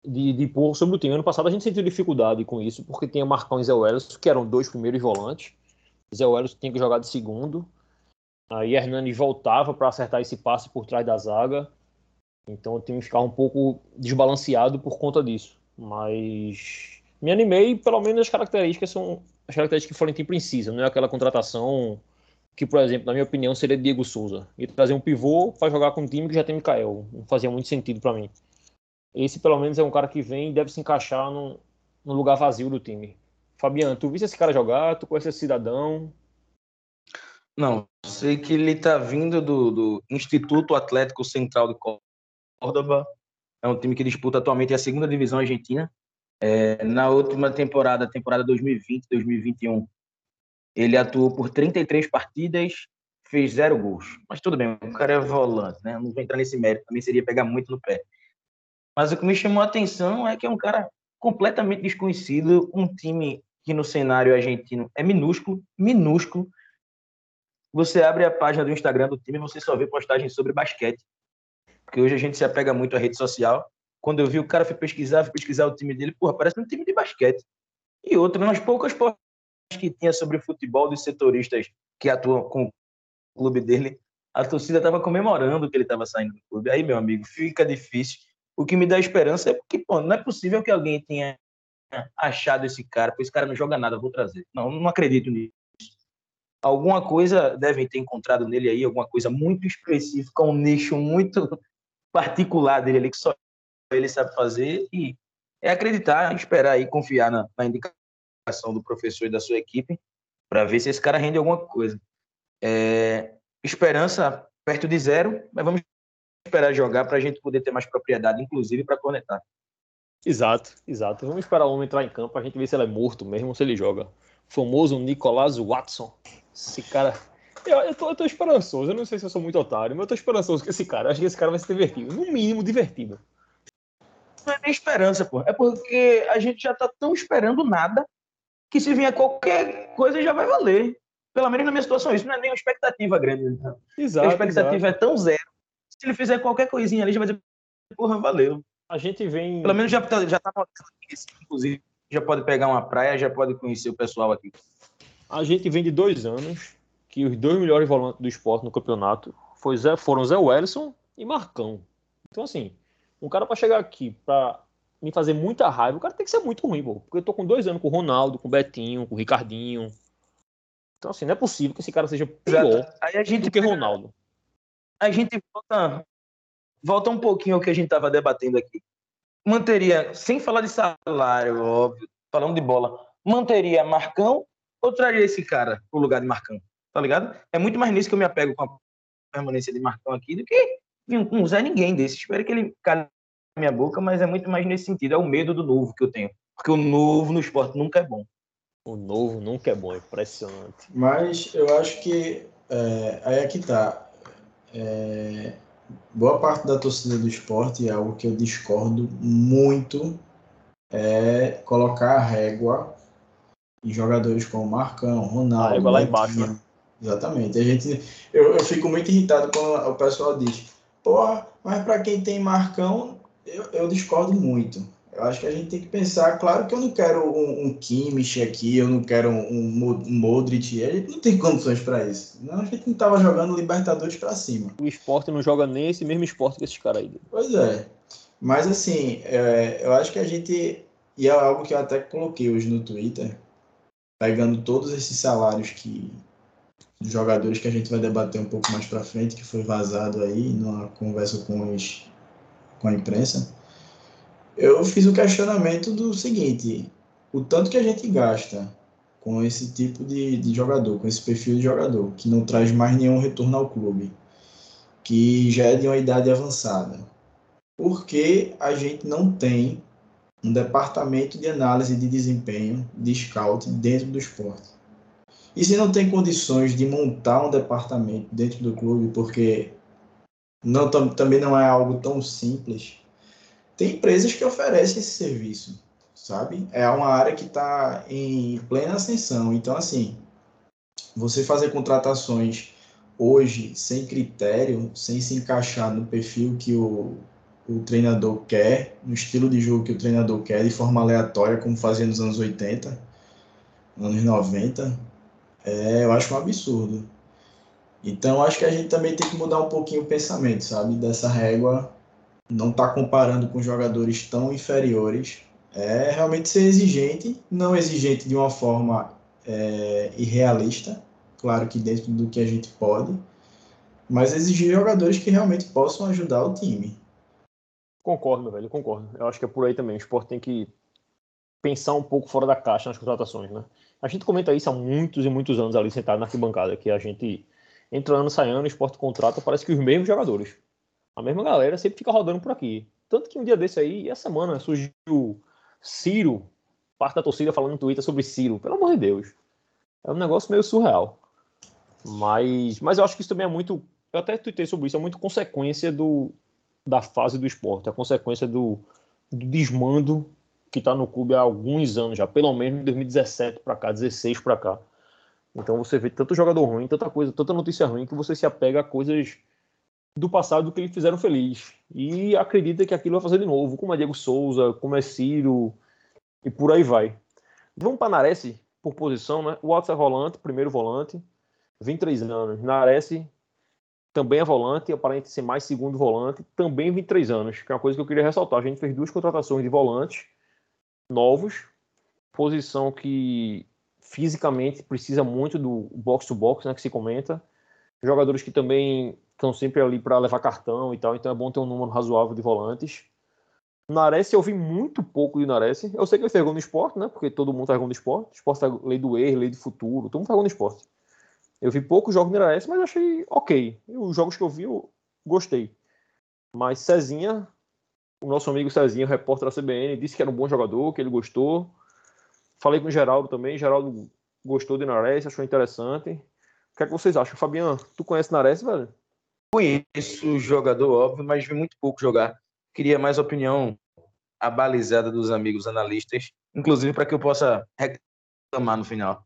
de, de pôr sobre o time. Ano passado a gente sentiu dificuldade com isso, porque tinha Marcão e Zé Welles, que eram dois primeiros volantes. Zé Welles tinha que jogar de segundo Aí Hernani voltava para acertar esse passe por trás da zaga. Então o time ficava um pouco desbalanceado por conta disso. Mas me animei, pelo menos as características são as características que o Florentino precisa, não é aquela contratação que, por exemplo, na minha opinião, seria Diego Souza. E trazer um pivô para jogar com um time que já tem Mikael. Não fazia muito sentido para mim. Esse, pelo menos, é um cara que vem e deve se encaixar no, no lugar vazio do time. Fabiano, tu viste esse cara jogar? Tu conhece esse cidadão? Não, sei que ele está vindo do, do, Instituto Atlético Central de Córdoba. É um time que disputa atualmente a segunda divisão argentina. É, na última temporada, temporada 2020-2021, ele atuou por 33 partidas, fez zero gols. Mas tudo bem, o cara é volante, né? Não vou entrar nesse mérito, também seria pegar muito no pé. Mas o que me chamou a atenção é que é um cara completamente desconhecido, um time que no cenário argentino é minúsculo, minúsculo. Você abre a página do Instagram do time e você só vê postagens sobre basquete. Porque hoje a gente se apega muito à rede social. Quando eu vi o cara, fui pesquisar, fui pesquisar o time dele, porra, parece um time de basquete. E outro, nas poucas postagens que tinha sobre futebol dos setoristas que atuam com o clube dele, a torcida estava comemorando que ele estava saindo do clube. Aí, meu amigo, fica difícil. O que me dá esperança é porque, pô, não é possível que alguém tenha achado esse cara, porque esse cara não joga nada, vou trazer. Não, não acredito nisso. Alguma coisa devem ter encontrado nele aí, alguma coisa muito específica, um nicho muito particular dele ali, que só ele sabe fazer, e é acreditar, esperar e confiar na, na indicação do professor e da sua equipe, para ver se esse cara rende alguma coisa. É, esperança perto de zero, mas vamos esperar jogar para a gente poder ter mais propriedade, inclusive para conectar. Exato, exato. Vamos esperar o homem entrar em campo a gente ver se ele é morto mesmo se ele joga. O famoso Nicolas Watson. Esse cara. Eu, eu, tô, eu tô esperançoso. Eu não sei se eu sou muito otário, mas eu tô esperançoso com esse cara. Eu acho que esse cara vai ser divertido. No mínimo, divertido. Não é nem esperança, pô. É porque a gente já tá tão esperando nada que se vier qualquer coisa já vai valer. Pelo menos na minha situação, isso não é nem uma expectativa grande. Então. Exato. A expectativa exato. é tão zero. Se ele fizer qualquer coisinha ali, já vai dizer, porra, valeu. A gente vem. Pelo menos já tá, já tá inclusive. Já pode pegar uma praia, já pode conhecer o pessoal aqui. A gente vem de dois anos que os dois melhores volantes do esporte no campeonato foi Zé, foram Zé Wellison e Marcão. Então, assim, um cara para chegar aqui para me fazer muita raiva, o cara tem que ser muito ruim, pô. Porque eu tô com dois anos com o Ronaldo, com o Betinho, com o Ricardinho. Então, assim, não é possível que esse cara seja pior Aí a gente do que Ronaldo. A gente volta volta um pouquinho ao que a gente estava debatendo aqui. Manteria, sem falar de salário, óbvio, falando de bola, manteria Marcão ou traria esse cara pro lugar de Marcão? Tá ligado? É muito mais nisso que eu me apego com a permanência de Marcão aqui do que com Zé Ninguém desse. Espero que ele cale na minha boca, mas é muito mais nesse sentido. É o medo do novo que eu tenho. Porque o novo no esporte nunca é bom. O novo nunca é bom, é impressionante. Mas eu acho que é, aí é que tá. É, boa parte da torcida do esporte, é algo que eu discordo muito, é colocar a régua em jogadores como Marcão, Ronaldo. A régua lá embaixo, né? Exatamente. A gente, eu, eu fico muito irritado quando o pessoal diz, porra, mas para quem tem Marcão, eu, eu discordo muito. Eu acho que a gente tem que pensar, claro que eu não quero um, um Kimmich aqui, eu não quero um, um Modric, a gente não tem condições para isso. Não, a gente não estava jogando Libertadores para cima. O esporte não joga nesse mesmo esporte que esses caras aí. Pois é. Mas assim, é, eu acho que a gente, e é algo que eu até coloquei hoje no Twitter, pegando todos esses salários que jogadores que a gente vai debater um pouco mais para frente, que foi vazado aí numa conversa com os com a imprensa eu fiz o questionamento do seguinte: o tanto que a gente gasta com esse tipo de, de jogador, com esse perfil de jogador, que não traz mais nenhum retorno ao clube, que já é de uma idade avançada, por que a gente não tem um departamento de análise de desempenho, de scout dentro do esporte? E se não tem condições de montar um departamento dentro do clube, porque não, também não é algo tão simples, tem empresas que oferecem esse serviço, sabe? É uma área que está em plena ascensão. Então, assim, você fazer contratações hoje sem critério, sem se encaixar no perfil que o, o treinador quer, no estilo de jogo que o treinador quer, de forma aleatória, como fazia nos anos 80, anos 90, é, eu acho um absurdo. Então acho que a gente também tem que mudar um pouquinho o pensamento, sabe? Dessa régua, não tá comparando com jogadores tão inferiores. É realmente ser exigente, não exigente de uma forma é, irrealista, claro que dentro do que a gente pode, mas exigir jogadores que realmente possam ajudar o time. Concordo, velho, concordo. Eu acho que é por aí também. O esporte tem que pensar um pouco fora da caixa nas contratações, né? A gente comenta isso há muitos e muitos anos ali sentado na arquibancada, que a gente entra ano, sai ano, o esporte contrata, parece que os mesmos jogadores. A mesma galera sempre fica rodando por aqui. Tanto que um dia desse aí, essa semana, surgiu Ciro, parte da torcida falando no Twitter sobre Ciro. Pelo amor de Deus. É um negócio meio surreal. Mas, mas eu acho que isso também é muito. Eu até tuitei sobre isso, é muito consequência do, da fase do esporte, a consequência do, do desmando que está no clube há alguns anos já, pelo menos de 2017 para cá, 16 para cá. Então você vê tanto jogador ruim, tanta coisa, tanta notícia ruim que você se apega a coisas do passado que eles fizeram feliz e acredita que aquilo vai fazer de novo, como é Diego Souza, como é Ciro e por aí vai. Vamos para Nares por posição, né? O Watson é volante, primeiro volante, 23 anos. Nares também é volante, aparente ser mais segundo volante, também 23 anos, que é uma coisa que eu queria ressaltar. A gente fez duas contratações de volantes novos, posição que fisicamente precisa muito do box to box, né, que se comenta. Jogadores que também estão sempre ali para levar cartão e tal, então é bom ter um número razoável de volantes. Nares, eu vi muito pouco de Nares. Eu sei que ele fez gol no esporte, né? Porque todo mundo faz gol no esporte. Esporte é lei do erro, lei do futuro. Todo mundo faz gol no esporte. Eu vi poucos jogos de Nares, mas achei ok. Os jogos que eu vi, eu gostei. Mas Cezinha, o nosso amigo Cezinha, repórter da CBN, disse que era um bom jogador, que ele gostou. Falei com o Geraldo também. Geraldo gostou de Nares, achou interessante. O que é que vocês acham? Fabiano, tu conhece Nares, velho? Conheço o jogador, óbvio, mas vi muito pouco jogar. Queria mais opinião abalizada dos amigos analistas, inclusive para que eu possa reclamar no final.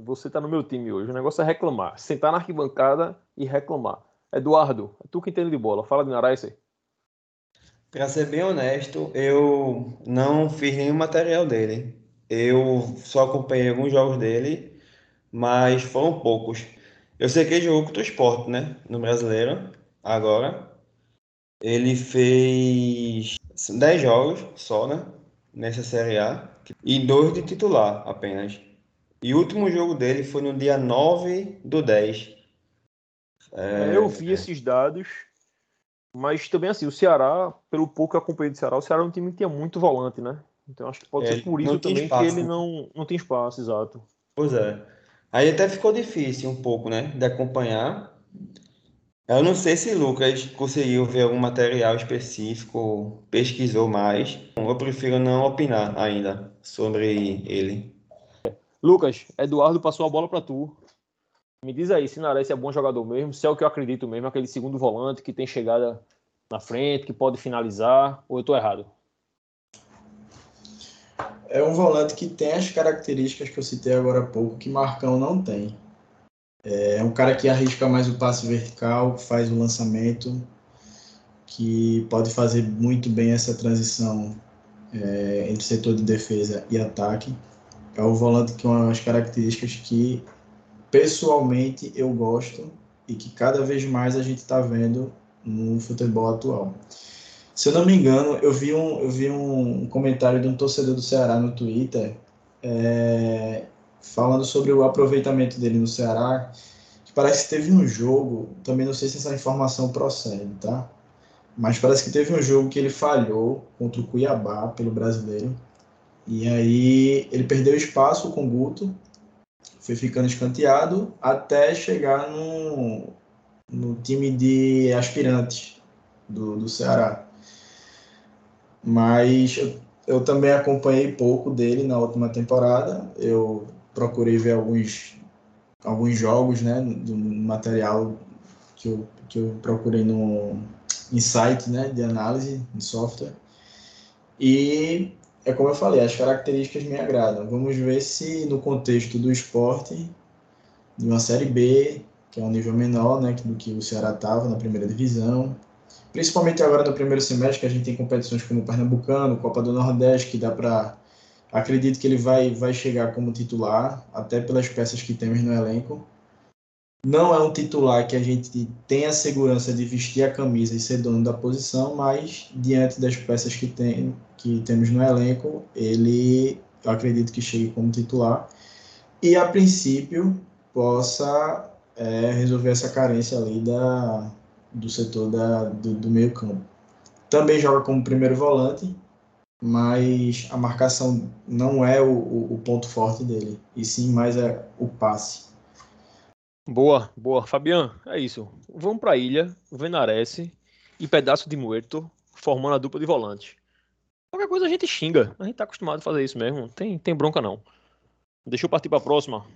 Você tá no meu time hoje. O negócio é reclamar. Sentar na arquibancada e reclamar. Eduardo, é tu que entende de bola. Fala de Nares aí. Para ser bem honesto, eu não fiz nenhum material dele. Eu só acompanhei alguns jogos dele, mas foram poucos. Eu sei que ele jogou contra o esporte, né? No brasileiro, agora. Ele fez 10 jogos só, né? Nessa Série A. E dois de titular apenas. E o último jogo dele foi no dia 9 do 10. É... Eu vi esses dados, mas também assim, o Ceará, pelo pouco que eu acompanhei do Ceará, o Ceará é um time que tinha muito volante, né? Então acho que pode é, ser por isso também espaço, que ele não, não tem espaço, exato. Pois é. Aí até ficou difícil um pouco, né? De acompanhar. Eu não sei se Lucas conseguiu ver algum material específico, pesquisou mais. Eu prefiro não opinar ainda sobre ele. Lucas, Eduardo passou a bola para tu. Me diz aí se é bom jogador mesmo, se é o que eu acredito mesmo, aquele segundo volante que tem chegada na frente, que pode finalizar, ou eu tô errado? É um volante que tem as características que eu citei agora há pouco, que Marcão não tem. É um cara que arrisca mais o passe vertical, faz o lançamento, que pode fazer muito bem essa transição é, entre setor de defesa e ataque. É o volante que é uma das características que pessoalmente eu gosto e que cada vez mais a gente está vendo no futebol atual. Se eu não me engano, eu vi um, eu vi um comentário de um torcedor do Ceará no Twitter é, falando sobre o aproveitamento dele no Ceará. Que parece que teve um jogo, também não sei se essa informação procede, tá? Mas parece que teve um jogo que ele falhou contra o Cuiabá pelo brasileiro. E aí ele perdeu espaço com o Guto, foi ficando escanteado até chegar no, no time de aspirantes do, do Ceará. Mas eu, eu também acompanhei pouco dele na última temporada. Eu procurei ver alguns, alguns jogos, né, do material que eu, que eu procurei no insight, né, de análise de software. E é como eu falei, as características me agradam. Vamos ver se no contexto do esporte, de uma Série B, que é um nível menor né, do que o Ceará estava na primeira divisão, principalmente agora no primeiro semestre, que a gente tem competições como o Pernambucano, Copa do Nordeste, que dá para. Acredito que ele vai, vai chegar como titular, até pelas peças que temos no elenco. Não é um titular que a gente tem a segurança de vestir a camisa e ser dono da posição, mas diante das peças que, tem, que temos no elenco, ele, eu acredito que chegue como titular e, a princípio, possa é, resolver essa carência ali da, do setor da, do, do meio campo. Também joga como primeiro volante, mas a marcação não é o, o, o ponto forte dele, e sim mais é o passe. Boa, boa. Fabian, é isso. Vamos para a ilha, Venarece e pedaço de Muerto, formando a dupla de volante. Qualquer coisa a gente xinga. A gente tá acostumado a fazer isso mesmo. Tem, tem bronca não. Deixa eu partir para a próxima.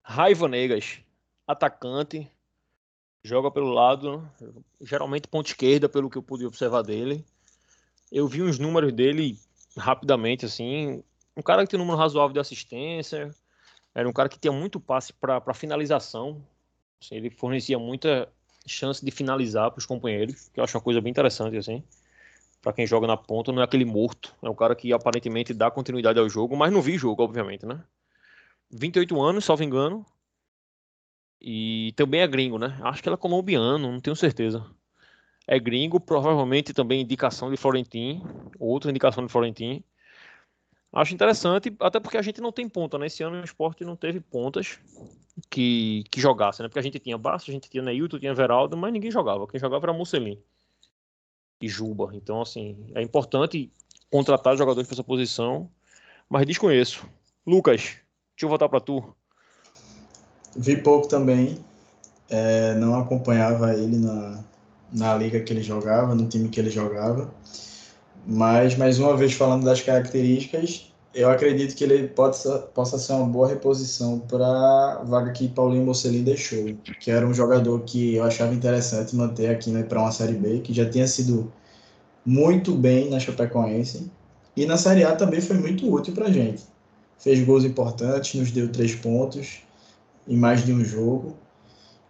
Raiva Negas, atacante, joga pelo lado, geralmente ponta esquerda, pelo que eu pude observar dele. Eu vi uns números dele rapidamente, assim. Um cara que tem um número razoável de assistência, era um cara que tinha muito passe para finalização. Assim, ele fornecia muita chance de finalizar para os companheiros, que eu acho uma coisa bem interessante assim. Para quem joga na ponta, não é aquele morto, é um cara que aparentemente dá continuidade ao jogo, mas não vi jogo, obviamente, né? 28 anos, salvo engano. E também é gringo, né? Acho que ela é colombiano, não tenho certeza. É gringo, provavelmente também indicação de Florentin, outra indicação de Florentin. Acho interessante, até porque a gente não tem ponta, né? Esse ano o esporte não teve pontas que, que jogassem, né? Porque a gente tinha Bastos, a gente tinha Neilton, tinha Veraldo, mas ninguém jogava. Quem jogava era Mussolini e Juba. Então, assim, é importante contratar jogadores para essa posição, mas desconheço. Lucas, deixa eu voltar para tu. Vi pouco também, é, não acompanhava ele na, na liga que ele jogava, no time que ele jogava. Mas, mais uma vez, falando das características, eu acredito que ele pode, possa ser uma boa reposição para a vaga que Paulinho Mocelin deixou, que era um jogador que eu achava interessante manter aqui né, para uma Série B, que já tinha sido muito bem na Chapecoense, e na Série A também foi muito útil para a gente. Fez gols importantes, nos deu três pontos em mais de um jogo,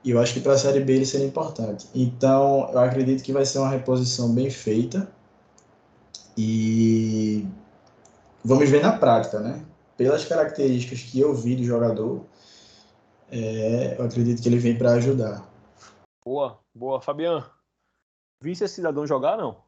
e eu acho que para a Série B ele seria importante. Então, eu acredito que vai ser uma reposição bem feita, e vamos ver na prática, né? Pelas características que eu vi do jogador, é, eu acredito que ele vem para ajudar. Boa, boa. Fabiano, visse esse cidadão jogar, não?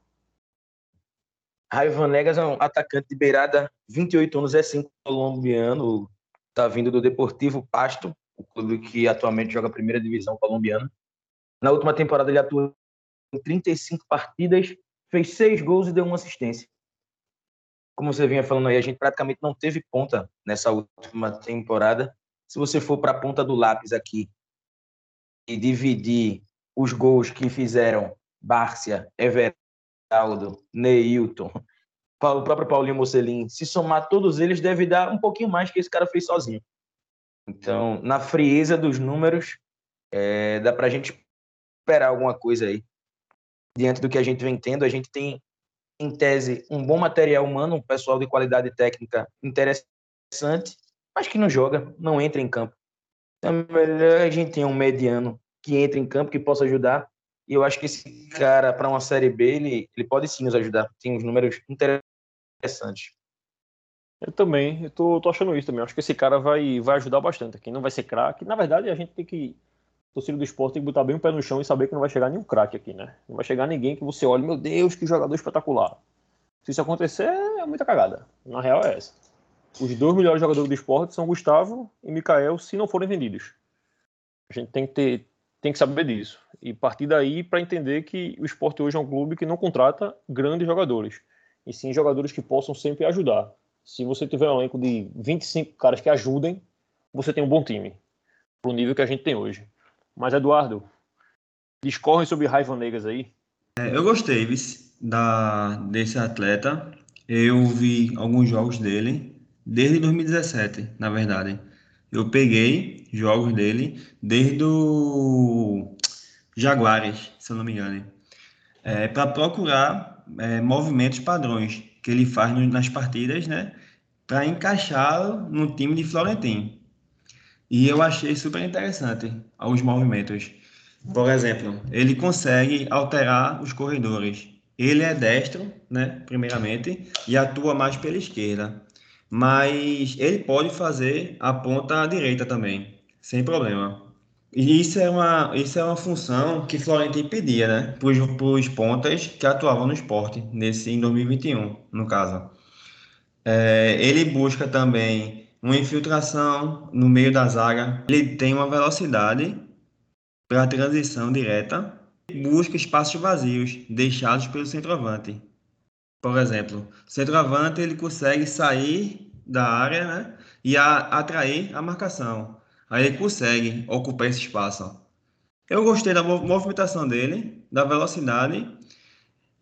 Raivan Negas é um atacante de beirada, 28 anos, é sim colombiano, tá vindo do Deportivo Pasto, o clube que atualmente joga a primeira divisão colombiana. Na última temporada ele atuou em 35 partidas, fez seis gols e deu uma assistência. Como você vinha falando aí, a gente praticamente não teve ponta nessa última temporada. Se você for para a ponta do lápis aqui e dividir os gols que fizeram Bárcia, Everaldo, Neilton, o próprio Paulinho Mocelin, se somar todos eles, deve dar um pouquinho mais que esse cara fez sozinho. Então, na frieza dos números, é, dá para a gente esperar alguma coisa aí diante do que a gente vem tendo, a gente tem, em tese, um bom material humano, um pessoal de qualidade técnica interessante, mas que não joga, não entra em campo. Então, é melhor a gente tem um mediano que entre em campo, que possa ajudar. E eu acho que esse cara, para uma Série B, ele, ele pode sim nos ajudar. Tem uns números interessantes. Eu também, eu tô, tô achando isso também. Eu acho que esse cara vai, vai ajudar bastante aqui. Não vai ser craque. Na verdade, a gente tem que torcida do esporte que botar bem o pé no chão e saber que não vai chegar nenhum craque aqui, né? Não vai chegar ninguém que você olhe, meu Deus, que jogador espetacular. Se isso acontecer, é muita cagada. Na real é essa. Os dois melhores jogadores do esporte são Gustavo e Mikael, se não forem vendidos. A gente tem que ter, tem que saber disso. E partir daí para entender que o esporte hoje é um clube que não contrata grandes jogadores. E sim jogadores que possam sempre ajudar. Se você tiver um elenco de 25 caras que ajudem, você tem um bom time. Pro nível que a gente tem hoje. Mas, Eduardo, discorre sobre Raiva Negas aí. É, eu gostei da, desse atleta. Eu vi alguns jogos dele desde 2017, na verdade. Eu peguei jogos dele desde o Jaguares, se eu não me engano, é, para procurar é, movimentos padrões que ele faz nas partidas, né, para encaixá-lo no time de Florentino. E eu achei super interessante os movimentos. Por exemplo, ele consegue alterar os corredores. Ele é destro, né, primeiramente, e atua mais pela esquerda. Mas ele pode fazer a ponta direita também, sem problema. E isso é uma, isso é uma função que Florentino pedia, né? Para os pontas que atuavam no esporte, nesse, em 2021, no caso. É, ele busca também uma infiltração no meio da zaga. Ele tem uma velocidade para transição direta. Busca espaços vazios deixados pelo centroavante. Por exemplo, o centroavante ele consegue sair da área né, e a, atrair a marcação. Aí ele consegue ocupar esse espaço. Eu gostei da movimentação dele, da velocidade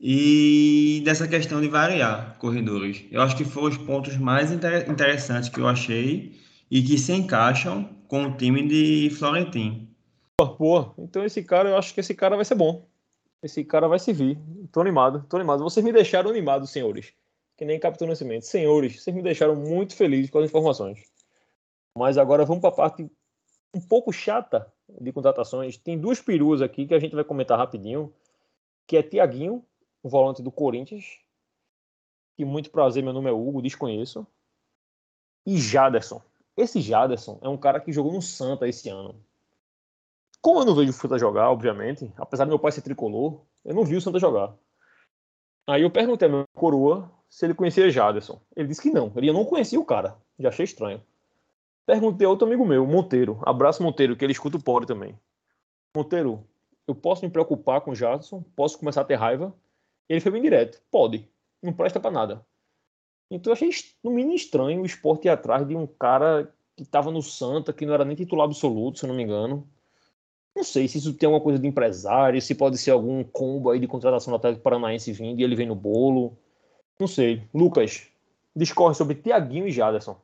e dessa questão de variar corredores. Eu acho que foram os pontos mais inter interessantes que eu achei e que se encaixam com o time de Florentino. Pô, então esse cara, eu acho que esse cara vai ser bom. Esse cara vai se vir. Tô animado, tô animado. Vocês me deixaram animados, senhores. Que nem Capitão Nascimento. Senhores, vocês me deixaram muito felizes com as informações. Mas agora vamos para a parte um pouco chata de contratações. Tem duas peruas aqui que a gente vai comentar rapidinho. Que é Tiaguinho, o volante do Corinthians. Que muito prazer, meu nome é Hugo, desconheço. E Jaderson. Esse Jaderson é um cara que jogou no Santa esse ano. Como eu não vejo o Santa jogar, obviamente, apesar do meu pai ser tricolor, eu não vi o Santa jogar. Aí eu perguntei ao meu coroa se ele conhecia Jaderson. Ele disse que não, ele não conhecia o cara. Já achei estranho. Perguntei a outro amigo meu, Monteiro. Abraço, Monteiro, que ele escuta o Pode também. Monteiro, eu posso me preocupar com o Jaderson? Posso começar a ter raiva? Ele foi bem direto. Pode. Não presta para nada. Então eu achei no mínimo estranho o esporte ir atrás de um cara que estava no Santa, que não era nem titular absoluto, se eu não me engano. Não sei se isso tem alguma coisa de empresário, se pode ser algum combo aí de contratação do Atlético Paranaense vindo e ele vem no bolo. Não sei. Lucas, discorre sobre Tiaguinho e Jaderson.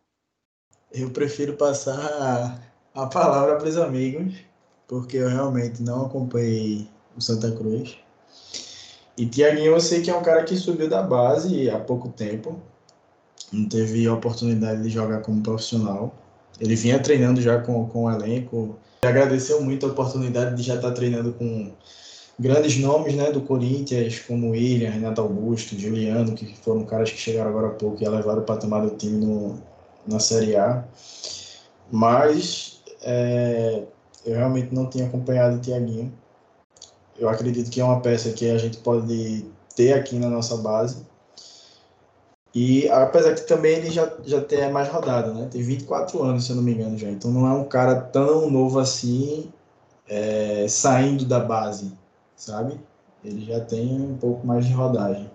Eu prefiro passar a palavra para os amigos, porque eu realmente não acompanhei o Santa Cruz. E Tiaguinho eu sei que é um cara que subiu da base há pouco tempo, não teve a oportunidade de jogar como profissional. Ele vinha treinando já com, com o elenco, Agradeceu muito a oportunidade de já estar treinando com grandes nomes né, do Corinthians, como William, Renato Augusto, Juliano, que foram caras que chegaram agora há pouco e levaram o patamar do time no, na Série A. Mas é, eu realmente não tinha acompanhado o Tiaguinho. Eu acredito que é uma peça que a gente pode ter aqui na nossa base e apesar que também ele já, já tem mais rodado, né? Tem 24 anos, se eu não me engano, já. Então não é um cara tão novo assim, é, saindo da base, sabe? Ele já tem um pouco mais de rodagem.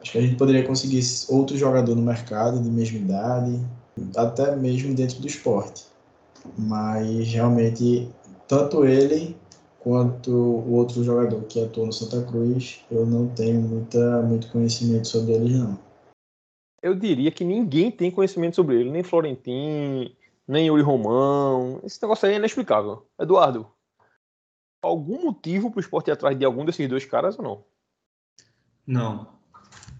Acho que a gente poderia conseguir outro jogador no mercado de mesma idade, até mesmo dentro do esporte. Mas realmente, tanto ele quanto o outro jogador que atuou no Santa Cruz, eu não tenho muita, muito conhecimento sobre eles, não eu diria que ninguém tem conhecimento sobre ele, nem Florentin, nem Yuri Romão. Esse negócio aí é inexplicável. Eduardo, algum motivo para o esporte ir atrás de algum desses dois caras ou não? Não.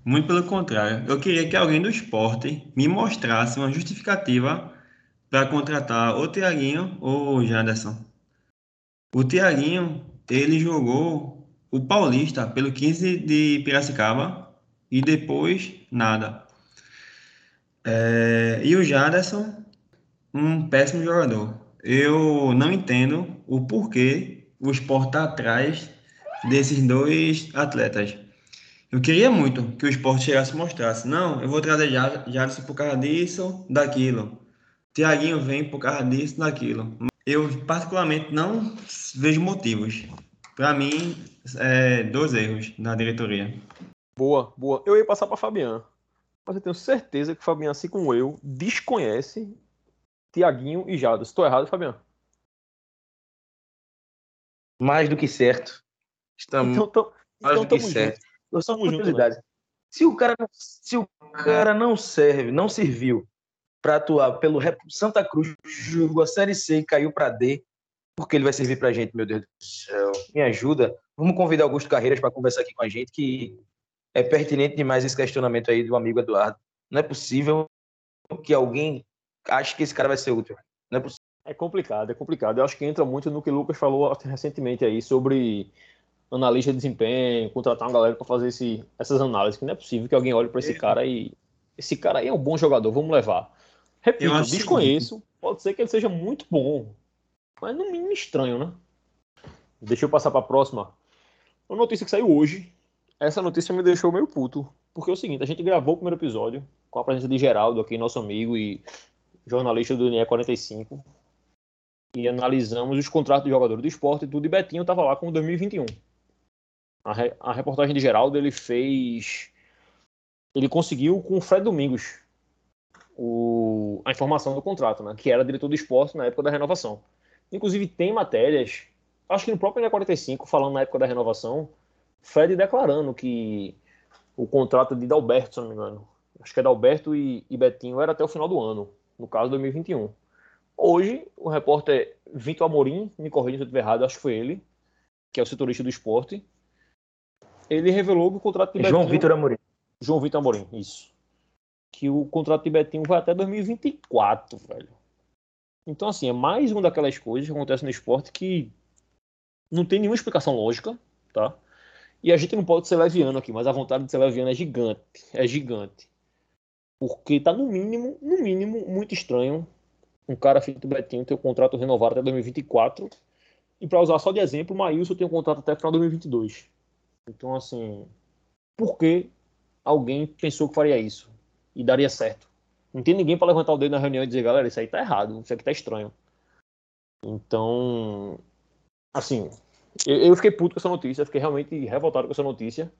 Muito pelo contrário. Eu queria que alguém do esporte me mostrasse uma justificativa para contratar o Tiaguinho ou o Janderson. O Tiaguinho, ele jogou o Paulista pelo 15 de Piracicaba e depois nada. É, e o Jaderson, um péssimo jogador. Eu não entendo o porquê o Sport está atrás desses dois atletas. Eu queria muito que o Sport chegasse e mostrasse. Não, eu vou trazer Jaderson por causa disso, daquilo. Tiaguinho vem por causa disso, daquilo. Eu, particularmente, não vejo motivos. Para mim, é, dois erros na diretoria. Boa, boa. Eu ia passar para Fabiano mas eu tenho certeza que o Fabiano, assim como eu, desconhece Tiaguinho e Jado. Estou errado, Fabiano? Mais do que certo. Estamos então, tamo, mais então, do que certo. Eu só curiosidade. Né? Se o cara se o cara não serve, não serviu para atuar pelo Santa Cruz, jogou a Série C e caiu para D, porque ele vai servir para a gente, meu Deus do céu. Me ajuda. Vamos convidar Augusto Carreiras para conversar aqui com a gente, que é pertinente demais esse questionamento aí do amigo Eduardo. Não é possível que alguém ache que esse cara vai ser útil. Não é possível. É complicado, é complicado. Eu acho que entra muito no que o Lucas falou recentemente aí sobre analista de desempenho, contratar uma galera para fazer esse, essas análises, que não é possível que alguém olhe para esse é. cara e esse cara aí é um bom jogador, vamos levar. Repito, desconheço, que... pode ser que ele seja muito bom. mas no mínimo estranho, né? Deixa eu passar para a próxima. Uma notícia que saiu hoje. Essa notícia me deixou meio puto. Porque é o seguinte, a gente gravou o primeiro episódio com a presença de Geraldo aqui, nosso amigo e jornalista do NE 45. E analisamos os contratos de jogadores do esporte e tudo. E Betinho estava lá com 2021. A, re, a reportagem de Geraldo, ele fez... Ele conseguiu com o Fred Domingos o, a informação do contrato, né? Que era diretor do esporte na época da renovação. Inclusive tem matérias acho que no próprio NE45, falando na época da renovação, Fred declarando que o contrato de Dalberto, se não me engano, acho que é Dalberto e, e Betinho era até o final do ano, no caso 2021. Hoje, o repórter Vitor Amorim, me corrija se eu estiver errado, acho que foi ele, que é o setorista do esporte, ele revelou que o contrato de João Betinho... Vitor Amorim. João Vitor Amorim, isso. Que o contrato de Betinho vai até 2024, velho. Então, assim, é mais uma daquelas coisas que acontecem no esporte que não tem nenhuma explicação lógica, tá? E a gente não pode ser leviano aqui, mas a vontade de ser leviano é gigante, é gigante. Porque tá no mínimo, no mínimo, muito estranho um cara feito Betinho ter o contrato renovado até 2024. E para usar só de exemplo, o Maílson tem um contrato até final de 2022. Então, assim, por que alguém pensou que faria isso? E daria certo? Não tem ninguém para levantar o dedo na reunião e dizer, galera, isso aí tá errado, isso aqui tá estranho. Então, assim, eu, eu fiquei puto com essa notícia, fiquei realmente revoltado com essa notícia.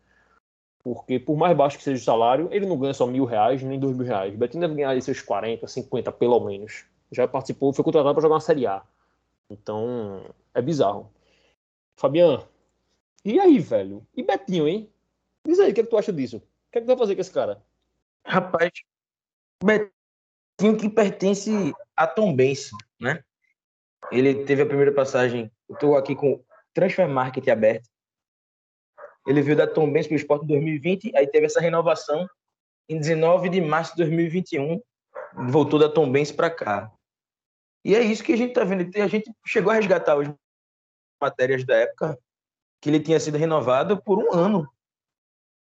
Porque por mais baixo que seja o salário, ele não ganha só mil reais, nem dois mil reais. O Betinho deve ganhar seus 40, 50 pelo menos. Já participou, foi contratado para jogar uma Série A. Então, é bizarro. Fabian, e aí, velho? E Betinho, hein? Diz aí, o que, é que tu acha disso? O que é que tu vai fazer com esse cara? Rapaz, Betinho que pertence a Tom Benz, né? Ele teve a primeira passagem. Eu estou aqui com Transfer Market aberto. Ele veio da Tom Benz para o Esporte em 2020, aí teve essa renovação em 19 de março de 2021, voltou da Tom Benz para cá. E é isso que a gente está vendo. A gente chegou a resgatar as matérias da época que ele tinha sido renovado por um ano.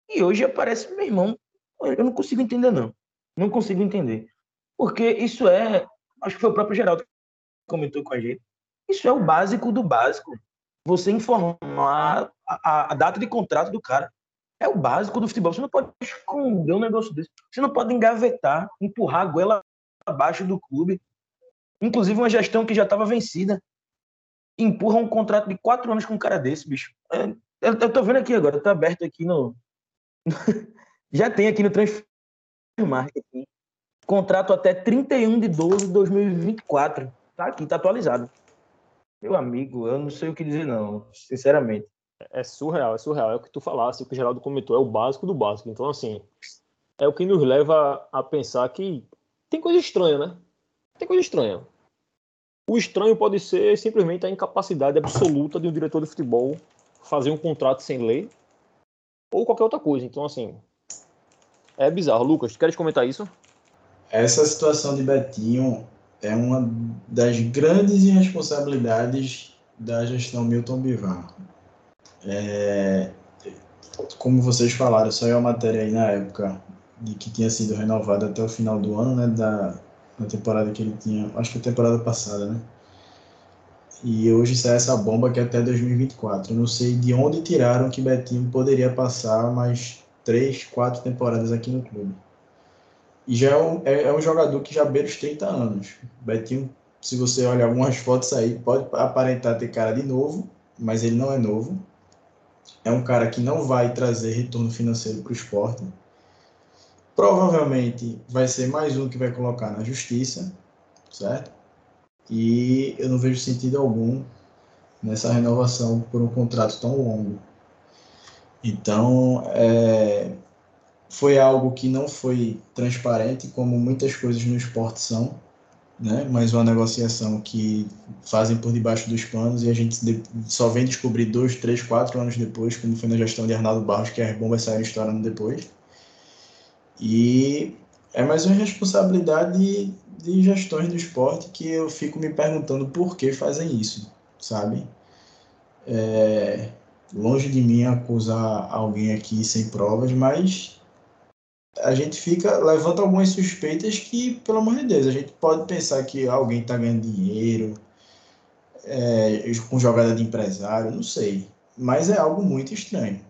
E hoje aparece, meu irmão, eu não consigo entender, não. Não consigo entender. Porque isso é. Acho que foi o próprio Geraldo que comentou com a gente. Isso é o básico do básico você informar a, a, data de contrato do cara. É o básico do futebol. Você não pode esconder um negócio desse. Você não pode engavetar, empurrar a goela abaixo do clube. Inclusive uma gestão que já estava vencida. Empurra um contrato de quatro anos com um cara desse, bicho. É, eu, eu tô vendo aqui agora, tá aberto aqui no. já tem aqui no Transfer Market. Contrato até 31 de 12 de 2024. Tá aqui, tá atualizado. Meu amigo, eu não sei o que dizer, não, sinceramente. É surreal, é surreal. É o que tu falasse, o que o Geraldo comentou, é o básico do básico. Então, assim, é o que nos leva a pensar que tem coisa estranha, né? Tem coisa estranha. O estranho pode ser simplesmente a incapacidade absoluta de um diretor de futebol fazer um contrato sem lei ou qualquer outra coisa. Então, assim, é bizarro. Lucas, queres comentar isso? Essa situação de Betinho é uma das grandes irresponsabilidades da gestão Milton Bivar. É, como vocês falaram, saiu a matéria aí na época de que tinha sido renovado até o final do ano, né, da, da temporada que ele tinha, acho que a temporada passada, né? E hoje sai essa bomba que é até 2024. Eu não sei de onde tiraram que Betinho poderia passar mais três, quatro temporadas aqui no clube. E já é um, é, é um jogador que já beira os 30 anos. Betinho, se você olhar algumas fotos aí, pode aparentar ter cara de novo, mas ele não é novo. É um cara que não vai trazer retorno financeiro para o esporte. Provavelmente vai ser mais um que vai colocar na justiça, certo? E eu não vejo sentido algum nessa renovação por um contrato tão longo. Então, é, foi algo que não foi transparente, como muitas coisas no esporte são, né? mas uma negociação que fazem por debaixo dos panos e a gente só vem descobrir dois, três, quatro anos depois, como foi na gestão de Arnaldo Barros, que as bombas saíram estourando depois. E é mais uma responsabilidade de, de gestões do esporte que eu fico me perguntando por que fazem isso, sabe? É, longe de mim acusar alguém aqui sem provas, mas a gente fica levanta algumas suspeitas que, pelo amor de Deus, a gente pode pensar que alguém está ganhando dinheiro, é, com jogada de empresário, não sei. Mas é algo muito estranho.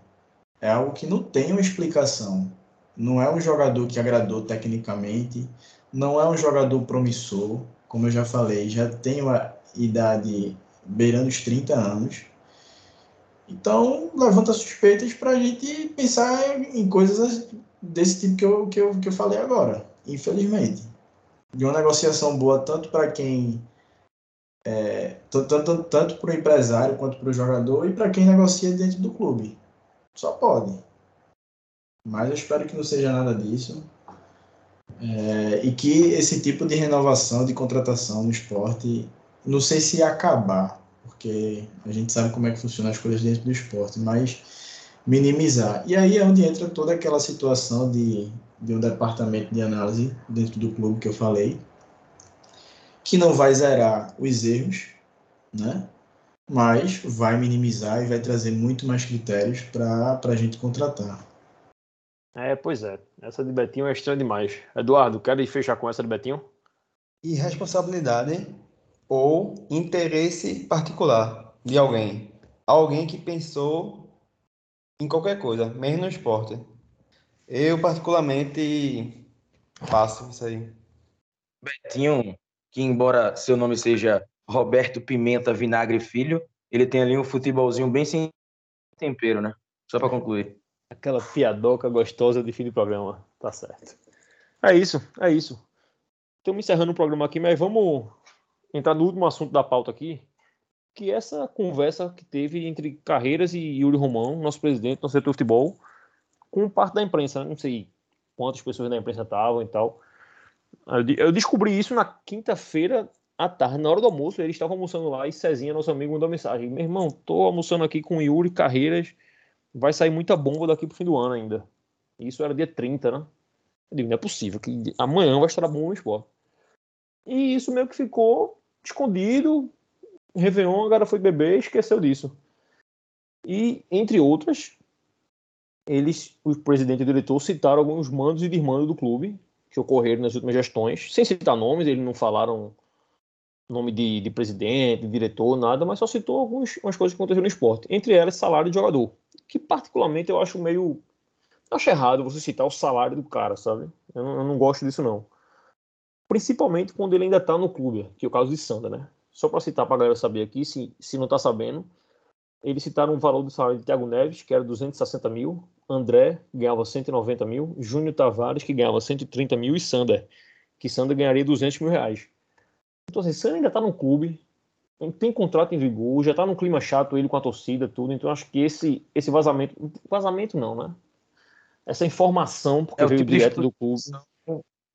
É algo que não tem uma explicação. Não é um jogador que agradou tecnicamente, não é um jogador promissor, como eu já falei, já tem uma idade beirando os 30 anos. Então, levanta suspeitas para a gente pensar em coisas desse tipo que eu, que, eu, que eu falei agora, infelizmente. De uma negociação boa tanto para quem. É, tanto tanto para o empresário quanto para o jogador e para quem negocia dentro do clube. Só pode. Mas eu espero que não seja nada disso. É, e que esse tipo de renovação, de contratação no esporte, não sei se acabar, porque a gente sabe como é que funcionam as coisas dentro do esporte, mas minimizar. E aí é onde entra toda aquela situação de, de um departamento de análise dentro do clube que eu falei, que não vai zerar os erros, né? mas vai minimizar e vai trazer muito mais critérios para a gente contratar. É, pois é. Essa de Betinho é estranha demais. Eduardo, quer fechar com essa de Betinho? Irresponsabilidade ou interesse particular de alguém. Alguém que pensou em qualquer coisa, mesmo no esporte. Eu, particularmente, passo isso aí. Betinho, que embora seu nome seja Roberto Pimenta Vinagre Filho, ele tem ali um futebolzinho bem sem tempero, né? Só para concluir. Aquela piadoca gostosa de fim de programa. Tá certo. É isso, é isso. Estamos encerrando o programa aqui, mas vamos entrar no último assunto da pauta aqui, que é essa conversa que teve entre Carreiras e Yuri Romão, nosso presidente, nosso setor de futebol, com parte da imprensa. Né? Não sei quantas pessoas da imprensa estavam e tal. Eu descobri isso na quinta-feira à tarde, na hora do almoço. Eles estavam almoçando lá e Cezinha, nosso amigo, mandou mensagem: Meu irmão, tô almoçando aqui com Yuri Carreiras. Vai sair muita bomba daqui pro fim do ano ainda. Isso era dia 30, né? Eu digo, não é possível que amanhã vai estar bom no esporte. E isso meio que ficou escondido. Réveillon, agora foi beber esqueceu disso. E, entre outras, eles, o presidente e o diretor, citaram alguns mandos e desmandos do clube que ocorreram nas últimas gestões, sem citar nomes, eles não falaram nome de, de presidente, de diretor, nada, mas só citou algumas coisas que aconteceram no esporte. Entre elas, salário de jogador, que particularmente eu acho meio. Eu acho errado você citar o salário do cara, sabe? Eu não, eu não gosto disso, não. Principalmente quando ele ainda está no clube, que é o caso de Sanda, né? Só para citar para a galera saber aqui, se, se não está sabendo, eles citaram o valor do salário de Thiago Neves, que era 260 mil, André ganhava 190 mil, Júnior Tavares, que ganhava 130 mil, e Sander, que Sander ganharia 200 mil reais. Então, assim, Sander ainda está no clube, tem contrato em vigor, já está num clima chato ele com a torcida, tudo. Então, acho que esse, esse vazamento. Vazamento não, né? Essa informação, porque é veio tipo direto do clube.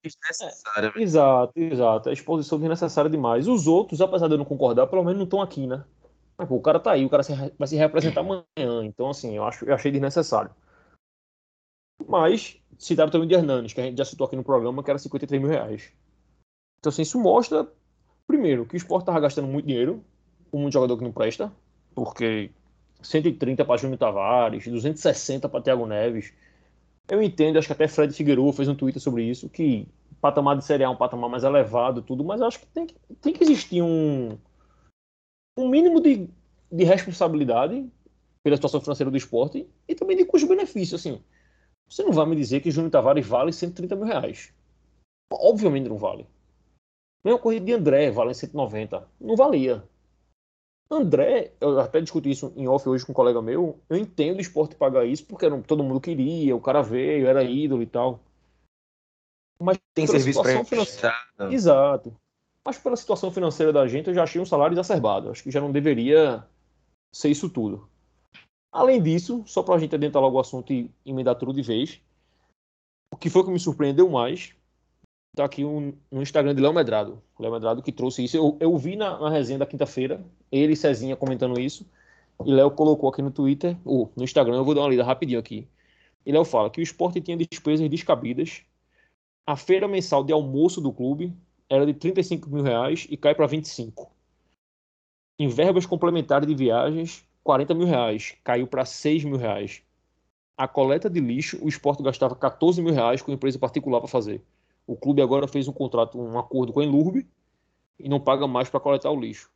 Desnecessária. É, exato, exato. A exposição desnecessária demais. Os outros, apesar de eu não concordar, pelo menos não estão aqui, né? Mas, pô, o cara tá aí, o cara vai se representar amanhã. Então, assim, eu, acho, eu achei desnecessário. Mas citaram também de Hernanes, que a gente já citou aqui no programa, que era 53 mil reais. Então, assim, isso mostra, primeiro, que o esporte estava gastando muito dinheiro com um jogador que não presta, porque 130 para Júnior Tavares, 260 para Thiago Neves. Eu entendo, acho que até Fred Figueiredo fez um Twitter sobre isso, que patamar de Série A é um patamar mais elevado tudo, mas acho que tem que, tem que existir um, um mínimo de, de responsabilidade pela situação financeira do esporte e também de custo-benefício, assim. Você não vai me dizer que Júnior Tavares vale 130 mil reais. Obviamente não vale. Mesma corrida de André vale 190. Não valia. André, eu até discuti isso em off hoje com um colega meu. Eu entendo o esporte pagar isso porque era, todo mundo queria, o cara veio, era ídolo e tal. Mas tem serviço para financeira... Exato. Mas pela situação financeira da gente, eu já achei um salário exacerbado. Acho que já não deveria ser isso tudo. Além disso, só para a gente adentrar logo o assunto e emendar tudo de vez, o que foi que me surpreendeu mais tá aqui um, no Instagram de Léo Medrado. Léo Medrado que trouxe isso. Eu, eu vi na, na resenha da quinta-feira, ele e Cezinha comentando isso, e Léo colocou aqui no Twitter, ou no Instagram, eu vou dar uma lida rapidinho aqui. E Léo fala que o esporte tinha despesas descabidas, a feira mensal de almoço do clube era de 35 mil reais e cai para 25. Em verbas complementares de viagens, 40 mil reais, caiu para 6 mil reais. A coleta de lixo, o esporte gastava 14 mil reais com empresa particular para fazer. O clube agora fez um contrato, um acordo com a Enlurbe e não paga mais para coletar o lixo.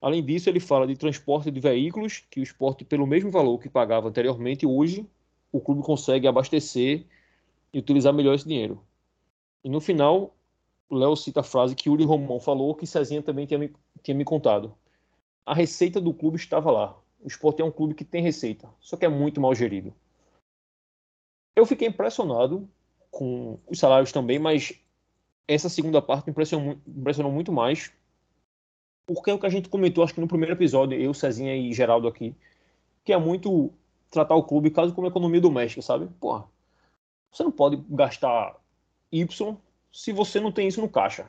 Além disso, ele fala de transporte de veículos, que o esporte, pelo mesmo valor que pagava anteriormente, hoje o clube consegue abastecer e utilizar melhor esse dinheiro. E no final, o Léo cita a frase que Uri Romão falou, que Cezinha também tinha me, tinha me contado. A receita do clube estava lá. O esporte é um clube que tem receita, só que é muito mal gerido. Eu fiquei impressionado com os salários também, mas essa segunda parte impressionou, impressionou muito mais porque é o que a gente comentou, acho que no primeiro episódio, eu, Cezinha e Geraldo aqui, que é muito tratar o clube quase como economia doméstica, sabe? Porra, você não pode gastar Y se você não tem isso no caixa.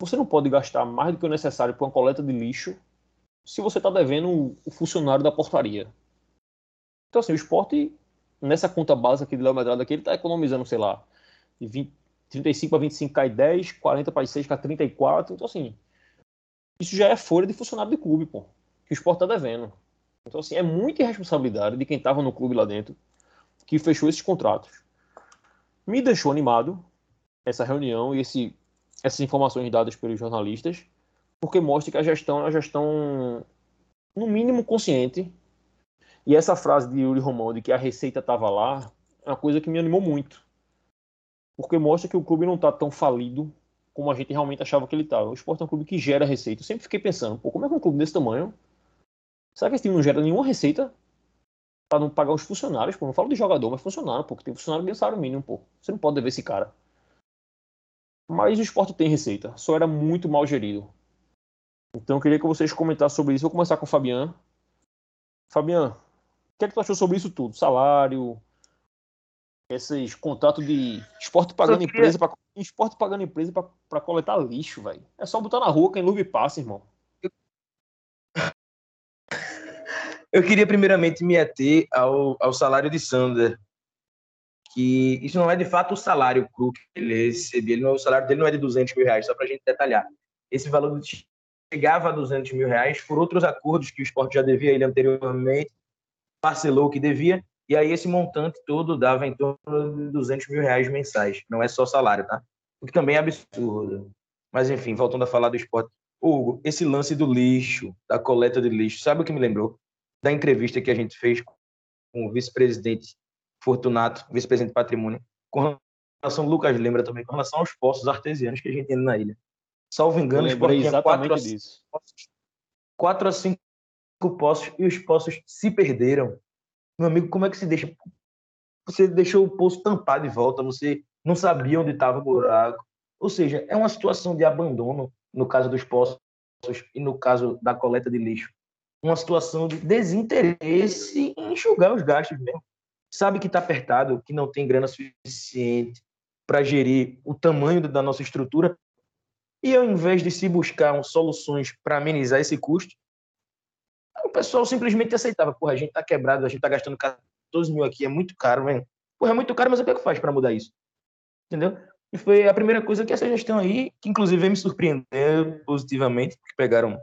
Você não pode gastar mais do que o necessário para uma coleta de lixo se você está devendo o funcionário da portaria. Então, assim, o esporte, nessa conta básica aqui de Léo Medrado, aqui, ele está economizando, sei lá, de 20, 35 para 25 cai 10, 40 para 6 cai 34. Então, assim, isso já é folha de funcionário do clube, pô, que o esporte está devendo. Então, assim, é muita irresponsabilidade de quem estava no clube lá dentro que fechou esses contratos. Me deixou animado essa reunião e esse, essas informações dadas pelos jornalistas, porque mostra que a gestão é uma gestão, no mínimo, consciente. E essa frase de Yuri Romão de que a receita estava lá é uma coisa que me animou muito. Porque mostra que o clube não está tão falido como a gente realmente achava que ele estava. O esporte é um clube que gera receita. Eu sempre fiquei pensando, pô, como é que um clube desse tamanho. Será que esse time não gera nenhuma receita para não pagar os funcionários? Pô, não falo de jogador, mas funcionário, porque tem funcionário ganha salário mínimo, pô. Você não pode dever esse cara. Mas o esporte tem receita, só era muito mal gerido. Então eu queria que vocês comentassem sobre isso. Vou começar com o Fabian. Fabian, o que é que tu achou sobre isso tudo? Salário, esses contratos de esporte pagando queria... empresa para esporte pagando empresa para coletar lixo, velho. É só botar na rua quem lube passa, irmão. Eu queria primeiramente me ater ao, ao salário de Sander. Que isso não é de fato o salário cru que ele recebia. Ele não, o salário dele não é de 200 mil reais, só para a gente detalhar. Esse valor chegava a 200 mil reais por outros acordos que o esporte já devia ele anteriormente, parcelou o que devia, e aí esse montante todo dava em torno de 200 mil reais mensais. Não é só salário, tá? O que também é absurdo. Mas enfim, voltando a falar do esporte. Hugo, esse lance do lixo, da coleta de lixo, sabe o que me lembrou? Da entrevista que a gente fez com o vice-presidente Fortunato, vice-presidente de patrimônio, com relação, Lucas lembra também, com relação aos poços artesianos que a gente tem na ilha. Salvo engano, o esporte tinha quatro a, quatro a cinco poços e os poços se perderam. Meu amigo, como é que se deixa? Você deixou o poço tampado de volta, você não sabia onde estava o buraco. Ou seja, é uma situação de abandono, no caso dos poços e no caso da coleta de lixo. Uma situação de desinteresse em enxugar os gastos mesmo. Sabe que está apertado, que não tem grana suficiente para gerir o tamanho da nossa estrutura. E ao invés de se buscar soluções para amenizar esse custo, o pessoal simplesmente aceitava. Porra, a gente tá quebrado, a gente tá gastando 14 mil aqui, é muito caro, velho. Porra, é muito caro, mas o que é que faz para mudar isso? Entendeu? E foi a primeira coisa que essa gestão aí, que inclusive me surpreendeu positivamente, porque pegaram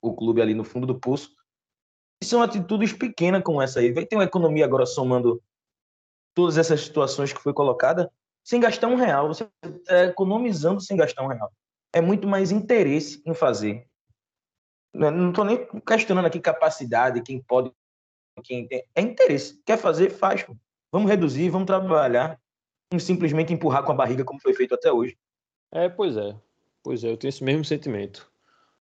o clube ali no fundo do poço. E são atitudes pequenas como essa aí. Vai ter uma economia agora somando todas essas situações que foi colocada, sem gastar um real. Você está economizando sem gastar um real. É muito mais interesse em fazer. Né, não estou nem questionando aqui capacidade, quem pode, quem tem. É interesse. Quer fazer, faz. Vamos reduzir, vamos trabalhar. Não simplesmente empurrar com a barriga como foi feito até hoje. É, pois é. Pois é, eu tenho esse mesmo sentimento.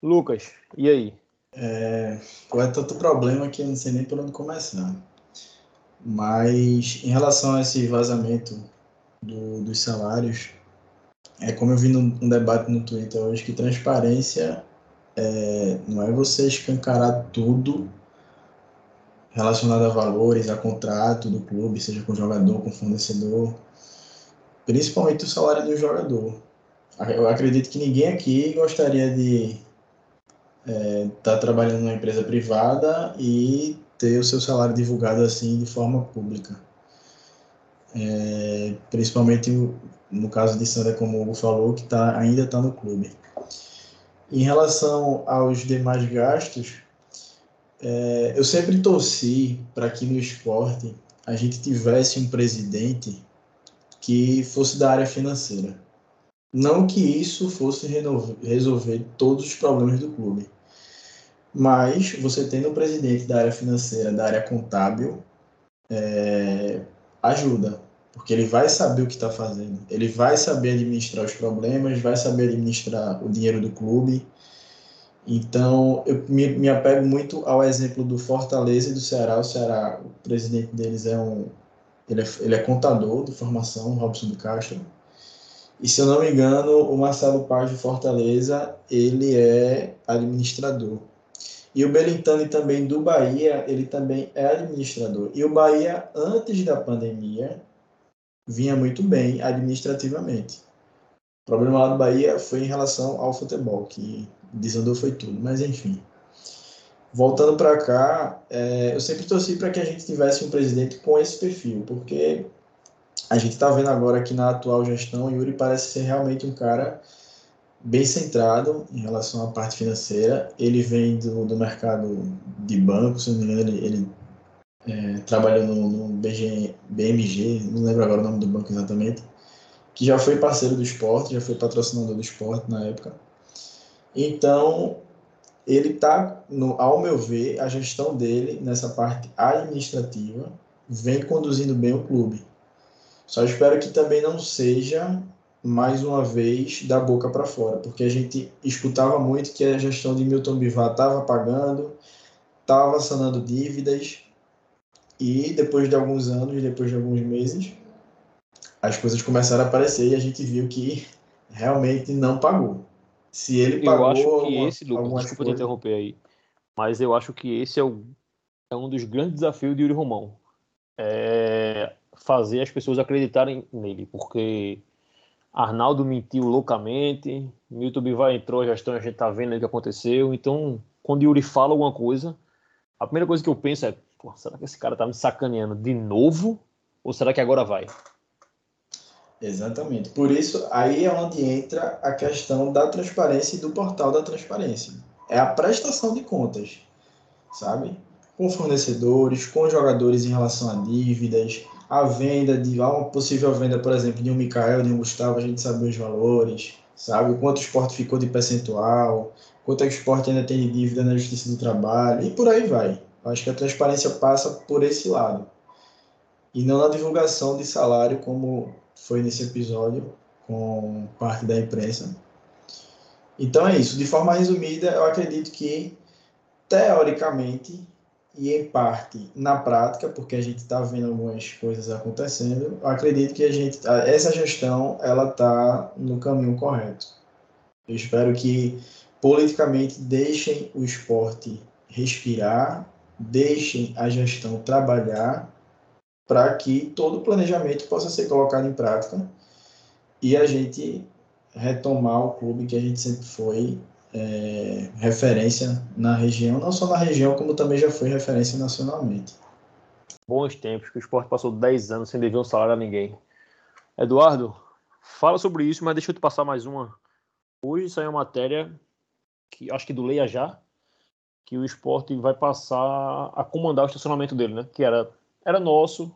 Lucas, e aí? É, é tanto problema que eu não sei nem por onde começar. Mas em relação a esse vazamento do, dos salários, é como eu vi num, num debate no Twitter hoje que transparência é, não é você escancarar tudo relacionado a valores, a contrato do clube, seja com jogador, com fornecedor, principalmente o salário do jogador. Eu acredito que ninguém aqui gostaria de estar é, tá trabalhando numa empresa privada e ter o seu salário divulgado assim de forma pública. É, principalmente no caso de Sandra, como o Hugo falou, que tá, ainda está no clube. Em relação aos demais gastos, é, eu sempre torci para que no esporte a gente tivesse um presidente que fosse da área financeira. Não que isso fosse resolver todos os problemas do clube, Mas você tendo o presidente da área financeira, da área contábil, é, ajuda, porque ele vai saber o que está fazendo, ele vai saber administrar os problemas, vai saber administrar o dinheiro do clube. Então, eu me, me apego muito ao exemplo do Fortaleza e do Ceará. O Ceará, o presidente deles é um. Ele é, ele é contador de formação, Robson de Castro. E se eu não me engano, o Marcelo Paz de Fortaleza, ele é administrador. E o Belintani também do Bahia, ele também é administrador. E o Bahia, antes da pandemia, vinha muito bem administrativamente. O problema lá do Bahia foi em relação ao futebol, que desandou foi tudo, mas enfim. Voltando para cá, é, eu sempre torci para que a gente tivesse um presidente com esse perfil, porque a gente está vendo agora que na atual gestão, Yuri parece ser realmente um cara bem centrado em relação à parte financeira. Ele vem do, do mercado de banco, se não me engano, ele, ele é, no, no BG, BMG, não lembro agora o nome do banco exatamente, que já foi parceiro do esporte, já foi patrocinador do esporte na época. Então, ele está, ao meu ver, a gestão dele nessa parte administrativa vem conduzindo bem o clube. Só espero que também não seja mais uma vez da boca para fora, porque a gente escutava muito que a gestão de Milton Bivar estava pagando, estava sanando dívidas, e depois de alguns anos, depois de alguns meses, as coisas começaram a aparecer e a gente viu que realmente não pagou. Se ele pagou. Eu acho que esse, Lucas, desculpa te interromper aí, mas eu acho que esse é, o, é um dos grandes desafios de Yuri Romão. É fazer as pessoas acreditarem nele, porque Arnaldo mentiu loucamente, Milton Bivar entrou, a gestão a gente tá vendo o que aconteceu, então quando Yuri fala alguma coisa, a primeira coisa que eu penso é, será que esse cara tá me sacaneando de novo? Ou será que agora vai? Exatamente. Por isso, aí é onde entra a questão da transparência e do portal da transparência. É a prestação de contas, sabe? Com fornecedores, com jogadores em relação a dívidas, a venda de uma possível venda, por exemplo, de um Mikael, de um Gustavo, a gente sabe os valores, sabe? Quanto o esporte ficou de percentual, quanto é que o esporte ainda tem de dívida na Justiça do Trabalho, e por aí vai. Acho que a transparência passa por esse lado. E não na divulgação de salário, como foi nesse episódio, com parte da imprensa. Então é isso. De forma resumida, eu acredito que, teoricamente, e em parte na prática, porque a gente está vendo algumas coisas acontecendo, eu acredito que a gente, essa gestão ela está no caminho correto. Eu espero que politicamente deixem o esporte respirar, deixem a gestão trabalhar para que todo o planejamento possa ser colocado em prática e a gente retomar o clube que a gente sempre foi é, referência na região, não só na região, como também já foi referência nacionalmente. Bons tempos, que o esporte passou 10 anos sem dever um salário a ninguém. Eduardo, fala sobre isso, mas deixa eu te passar mais uma. Hoje saiu uma matéria, que acho que do Leia Já, que o esporte vai passar a comandar o estacionamento dele, né? Que era, era nosso,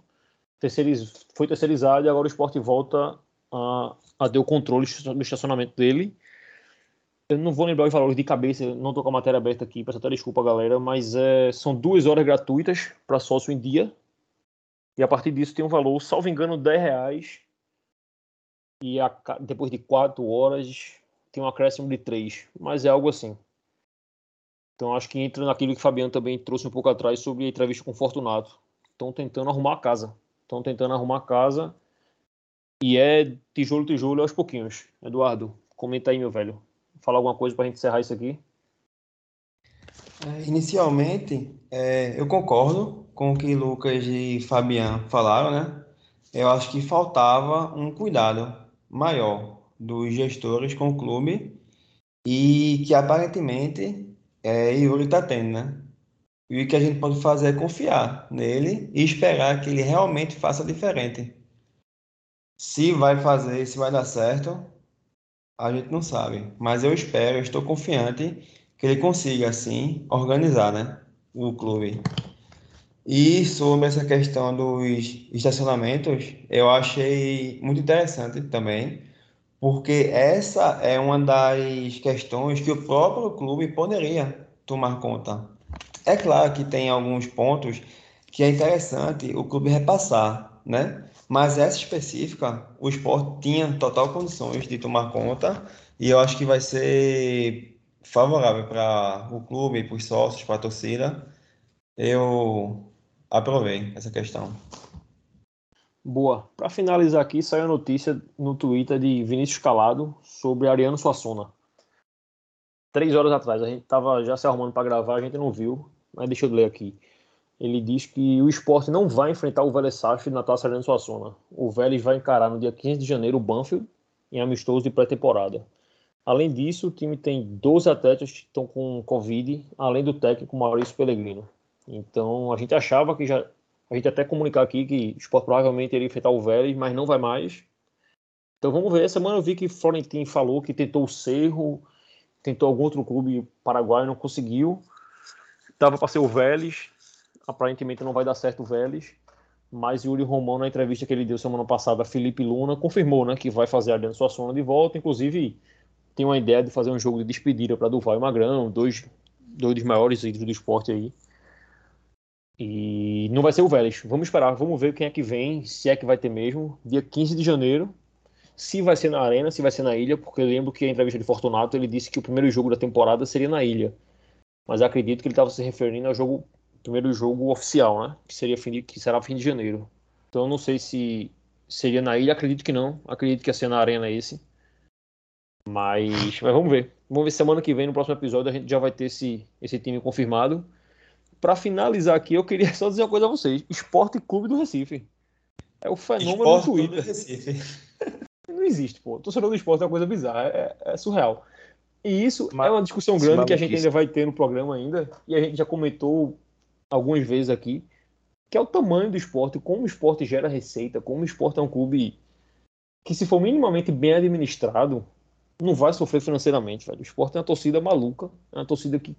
terceiriz, foi terceirizado e agora o esporte volta a, a ter o controle do estacionamento dele. Eu não vou lembrar os valores de cabeça, não estou com a matéria aberta aqui, peço até desculpa, galera, mas é, são duas horas gratuitas para sócio em dia. E a partir disso tem um valor, salvo engano, 10 reais. E a, depois de quatro horas tem um acréscimo de três, mas é algo assim. Então acho que entra naquilo que o Fabiano também trouxe um pouco atrás sobre a entrevista com o Fortunato. Estão tentando arrumar a casa. Estão tentando arrumar a casa. E é tijolo, tijolo aos pouquinhos. Eduardo, comenta aí, meu velho. Falar alguma coisa para a gente encerrar isso aqui? É, inicialmente, é, eu concordo com o que Lucas e Fabiano falaram, né? Eu acho que faltava um cuidado maior dos gestores com o clube e que aparentemente é, Yuri está tendo, né? E o que a gente pode fazer é confiar nele e esperar que ele realmente faça diferente. Se vai fazer, se vai dar certo, a gente não sabe. Mas eu espero, eu estou confiante que ele consiga, assim, organizar, né? O clube. E sobre essa questão dos estacionamentos, eu achei muito interessante também, porque essa é uma das questões que o próprio clube poderia tomar conta. É claro que tem alguns pontos que é interessante o clube repassar, né? Mas essa específica, o esporte tinha total condições de tomar conta e eu acho que vai ser favorável para o clube, para os sócios, para a torcida. Eu aprovei essa questão. Boa. Para finalizar aqui, saiu a notícia no Twitter de Vinícius Calado sobre Ariano Suassuna. Três horas atrás, a gente estava já se arrumando para gravar, a gente não viu, mas deixa eu ler aqui. Ele diz que o esporte não vai enfrentar o Vélez Sarsfield na Taça Ariano Suassuna. O Vélez vai encarar no dia 15 de janeiro o Banfield em amistoso de pré-temporada. Além disso, o time tem 12 atletas que estão com Covid, além do técnico Maurício Pellegrino. Então, a gente achava que já a gente até comunicar aqui que o Sport provavelmente iria enfrentar o Vélez, mas não vai mais. Então vamos ver. Essa semana eu vi que Florentino falou que tentou o Cerro, tentou algum outro clube paraguaio, não conseguiu. Tava para ser o Vélez, aparentemente não vai dar certo o Vélez. Mas Yuri Romão, na entrevista que ele deu semana passada a Felipe Luna, confirmou né, que vai fazer a Adriano Suassuna de volta. Inclusive, tem uma ideia de fazer um jogo de despedida para Duval e Magrão, dois, dois dos maiores ídolos do esporte aí. E não vai ser o Vélez. Vamos esperar, vamos ver quem é que vem, se é que vai ter mesmo. Dia 15 de janeiro. Se vai ser na Arena, se vai ser na Ilha, porque eu lembro que a entrevista de Fortunato ele disse que o primeiro jogo da temporada seria na Ilha. Mas acredito que ele estava se referindo ao jogo, primeiro jogo oficial, né? Que seria fim de, que será fim de janeiro. Então eu não sei se seria na Ilha, acredito que não. Acredito que ia ser na Arena esse. Mas, mas vamos ver. Vamos ver semana que vem, no próximo episódio, a gente já vai ter esse, esse time confirmado para finalizar aqui, eu queria só dizer uma coisa a vocês: Esporte Clube do Recife. É o fenômeno Esporte do Twitter. Do Recife. Não existe, pô. Torcedor do esporte é uma coisa bizarra, é, é surreal. E isso é uma discussão é grande que a gente ainda vai ter no programa ainda, e a gente já comentou algumas vezes aqui, que é o tamanho do esporte, como o esporte gera receita, como o esporte é um clube que, se for minimamente bem administrado, não vai sofrer financeiramente, velho. O esporte é uma torcida maluca, é uma torcida que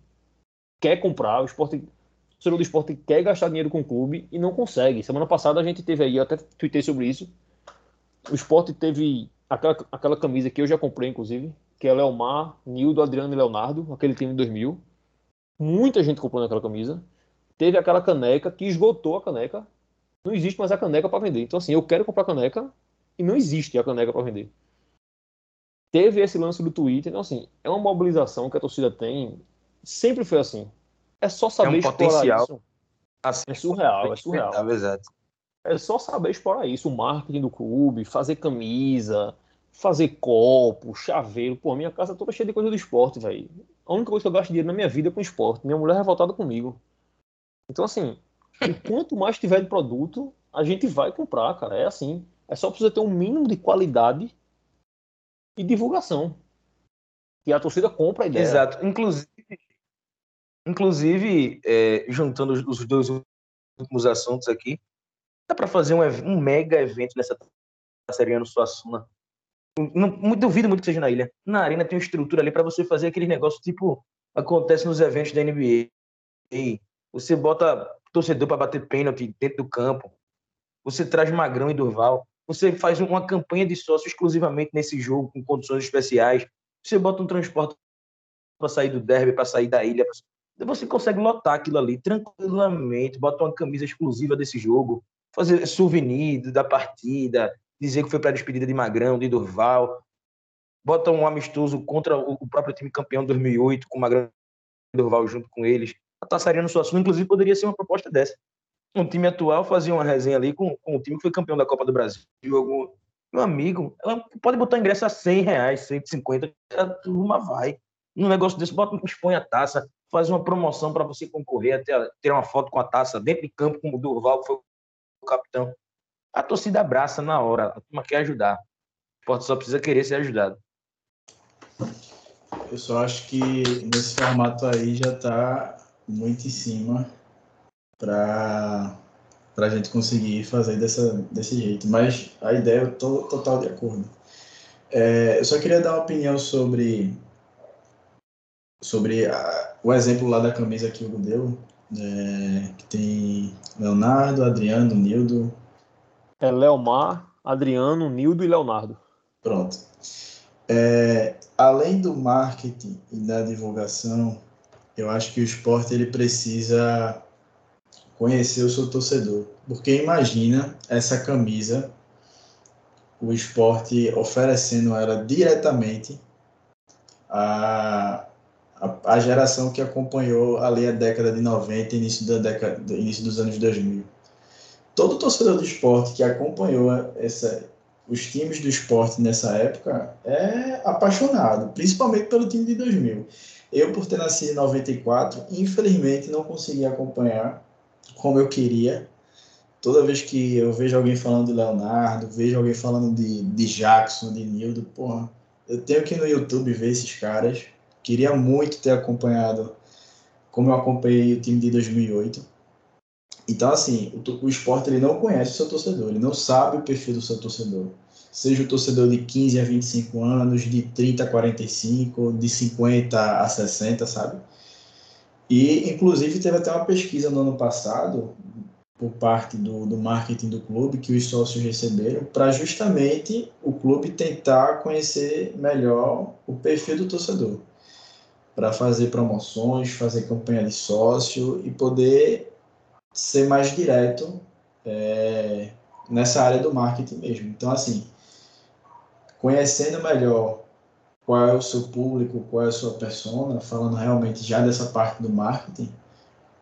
quer comprar, o esporte, torcedor do esporte quer gastar dinheiro com o clube e não consegue. Semana passada a gente teve aí, eu até tuitei sobre isso, o esporte teve aquela, aquela camisa que eu já comprei, inclusive, que é Leomar, Nildo, Adriano e Leonardo, aquele time de 2000. Muita gente comprou naquela camisa. Teve aquela caneca que esgotou a caneca. Não existe mais a caneca para vender. Então, assim, eu quero comprar caneca e não existe a caneca para vender. Teve esse lance do Twitter. Então, assim, é uma mobilização que a torcida tem. Sempre foi assim. É só saber um explorar potencial. isso. Assim, É surreal, é surreal. É só saber explorar isso, o marketing do clube, fazer camisa, fazer copo, chaveiro. Pô, minha casa é toda cheia de coisa do esporte, velho. A única coisa que eu gasto dinheiro na minha vida é com esporte. Minha mulher é revoltada comigo. Então, assim, quanto mais tiver de produto, a gente vai comprar, cara. É assim. É só precisa ter um mínimo de qualidade e divulgação. E a torcida compra a ideia. Exato. Inclusive, inclusive é, juntando os, dois últimos assuntos aqui, dá para fazer um, um mega evento nessa Seriano Suassuna. Não, não duvido muito que seja na ilha. Na arena tem uma estrutura ali para você fazer aquele negócio tipo acontece nos eventos da NBA. E você bota torcedor para bater pênalti dentro do campo. Você traz Magrão e Durval. Você faz uma campanha de sócio exclusivamente nesse jogo com condições especiais. Você bota um transporte para sair do derby, para sair da ilha. Você consegue lotar aquilo ali tranquilamente, bota uma camisa exclusiva desse jogo, fazer souvenir da partida, dizer que foi para a despedida de Magrão, de Durval, bota um amistoso contra o próprio time campeão de 2008, com Magrão e Durval junto com eles. A Taçariano Suassuna, inclusive, poderia ser uma proposta dessa. Um time atual fazia uma resenha ali com, com o time que foi campeão da Copa do Brasil. Algum... Meu amigo, ela pode botar ingresso a 100 reais, 150, a turma vai num negócio desse, bota, expõe a taça, faz uma promoção para você concorrer, até ter uma foto com a taça dentro de campo, como o Durval, que foi o capitão. A torcida abraça na hora, a turma quer ajudar. O esporte só precisa querer ser ajudado. Eu só acho que nesse formato aí já está muito em cima para a gente conseguir fazer dessa, desse jeito. Mas a ideia eu tô total de acordo. É, eu só queria dar uma opinião sobre, sobre a- o exemplo lá da camisa que o Hugo deu, é, que tem Leonardo, Adriano, Nildo, É Leomar, Adriano, Nildo e Leonardo. Pronto. É, além do marketing e da divulgação, eu acho que o esporte ele precisa conhecer o seu torcedor. Porque imagina essa camisa, o esporte oferecendo ela diretamente à, à, à geração que acompanhou ali a década de 90 início, da década, início dos anos 2000. Todo torcedor do esporte que acompanhou essa, os times do esporte nessa época é apaixonado, principalmente pelo time de 2000. Eu, por ter nascido em 94, infelizmente não consegui acompanhar como eu queria. Toda vez que eu vejo alguém falando de Leonardo, vejo alguém falando de, de Jackson, de Nildo, porra, eu tenho que ir no YouTube ver esses caras. Queria muito ter acompanhado como eu acompanhei o time de 2008. Então, assim, o, o esporte ele não conhece o seu torcedor, ele não sabe o perfil do seu torcedor. Seja o torcedor de 15 a 25 anos, de 30 a 45, de 50 a 60, sabe? E, inclusive, teve até uma pesquisa no ano passado, por parte do, do marketing do clube, que os sócios receberam, para justamente o clube tentar conhecer melhor o perfil do torcedor. Para fazer promoções, fazer campanha de sócio e poder ser mais direto é, nessa área do marketing mesmo. Então, assim, conhecendo melhor qual é o seu público, qual é a sua persona, falando realmente já dessa parte do marketing,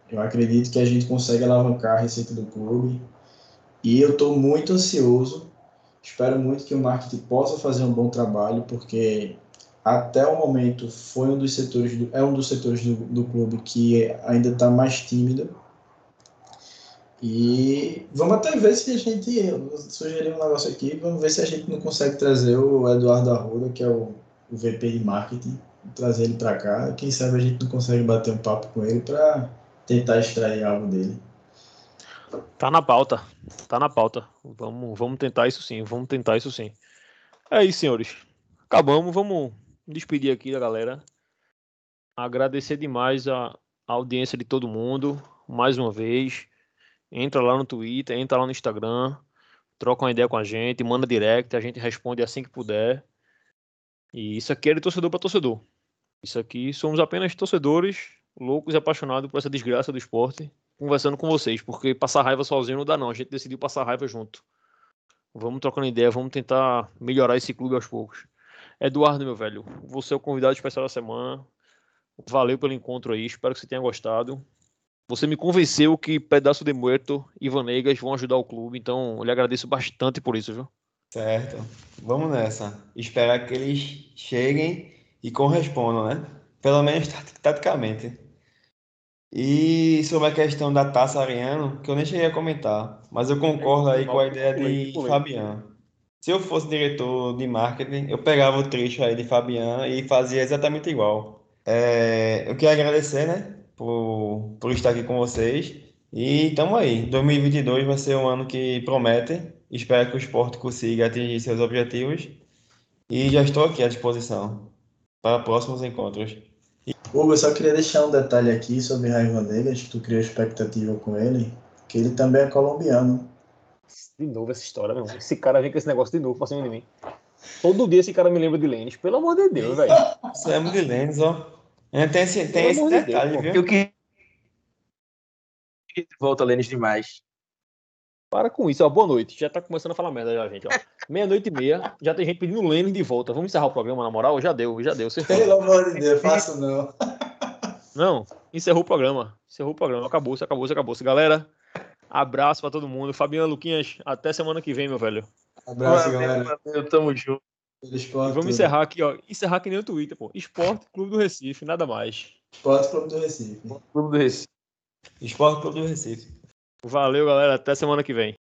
eu acredito que a gente consegue alavancar a receita do clube. E eu estou muito ansioso, espero muito que o marketing possa fazer um bom trabalho, porque até o momento foi um dos setores do, é um dos setores do, do clube que ainda está mais tímido. E vamos até ver se a gente, eu sugeri um negócio aqui, vamos ver se a gente não consegue trazer o Eduardo Arruda, que é o o VP de marketing, trazer ele para cá. Quem sabe a gente não consegue bater um papo com ele para tentar extrair algo dele. Tá na pauta, tá na pauta. Vamos, vamos tentar isso sim, vamos tentar isso sim. É isso, senhores. Acabamos, vamos despedir aqui da galera. Agradecer demais a, a audiência de todo mundo, mais uma vez. Entra lá no Twitter, entra lá no Instagram, troca uma ideia com a gente, manda direct, a gente responde assim que puder. E isso aqui é de torcedor para torcedor. Isso aqui somos apenas torcedores loucos e apaixonados por essa desgraça do esporte, conversando com vocês, porque passar raiva sozinho não dá não, a gente decidiu passar raiva junto. Vamos trocando ideia, vamos tentar melhorar esse clube aos poucos. Eduardo, meu velho, você é o convidado especial da semana. Valeu pelo encontro aí, espero que você tenha gostado. Você me convenceu que Pedaço de Muerto e Vanegas vão ajudar o clube, então eu lhe agradeço bastante por isso, viu? Certo. Vamos nessa. Esperar que eles cheguem e correspondam, né? Pelo menos taticamente. E sobre a questão da taça Ariano, que eu nem cheguei a comentar, mas eu concordo aí com a ideia de Fabian. Se eu fosse diretor de marketing, eu pegava o trecho aí de Fabian e fazia exatamente igual. É, eu quero agradecer, né, por, por estar aqui com vocês. E estamos aí. 2022 vai ser um ano que promete. Espero que o esporte consiga atingir seus objetivos. E já estou aqui à disposição para próximos encontros. Hugo, eu só queria deixar um detalhe aqui sobre Raiva Negas, que tu criou expectativa com ele, que ele também é colombiano. De novo essa história, meu. Esse cara vem com esse negócio de novo pra cima de mim. Todo dia esse cara me lembra de Lênis, pelo amor de Deus, velho. Você lembra de Lênis, ó. Tem esse, tem esse detalhe, de viu? Eu de volta, Lênis, demais. Para com isso, ó. Boa noite. Já tá começando a falar merda já, gente. Meia-noite e meia, já tem gente pedindo Lênin de volta. Vamos encerrar o programa, na moral? Já deu, já deu. Você Pelo amor de Deus, faço não. Não, encerrou o programa. Encerrou o programa. Acabou, acabou, acabou. Galera, abraço pra todo mundo. Fabiano Luquinhas, até semana que vem, meu velho. Abraço, galera. Eu tamo junto. Esporte, e vamos encerrar aqui, ó. Encerrar que nem o Twitter, pô. Esporte Clube do Recife, nada mais. Esporte Clube do Recife. Clube do Recife. Esporte Clube do Recife. Valeu, galera. Até semana que vem.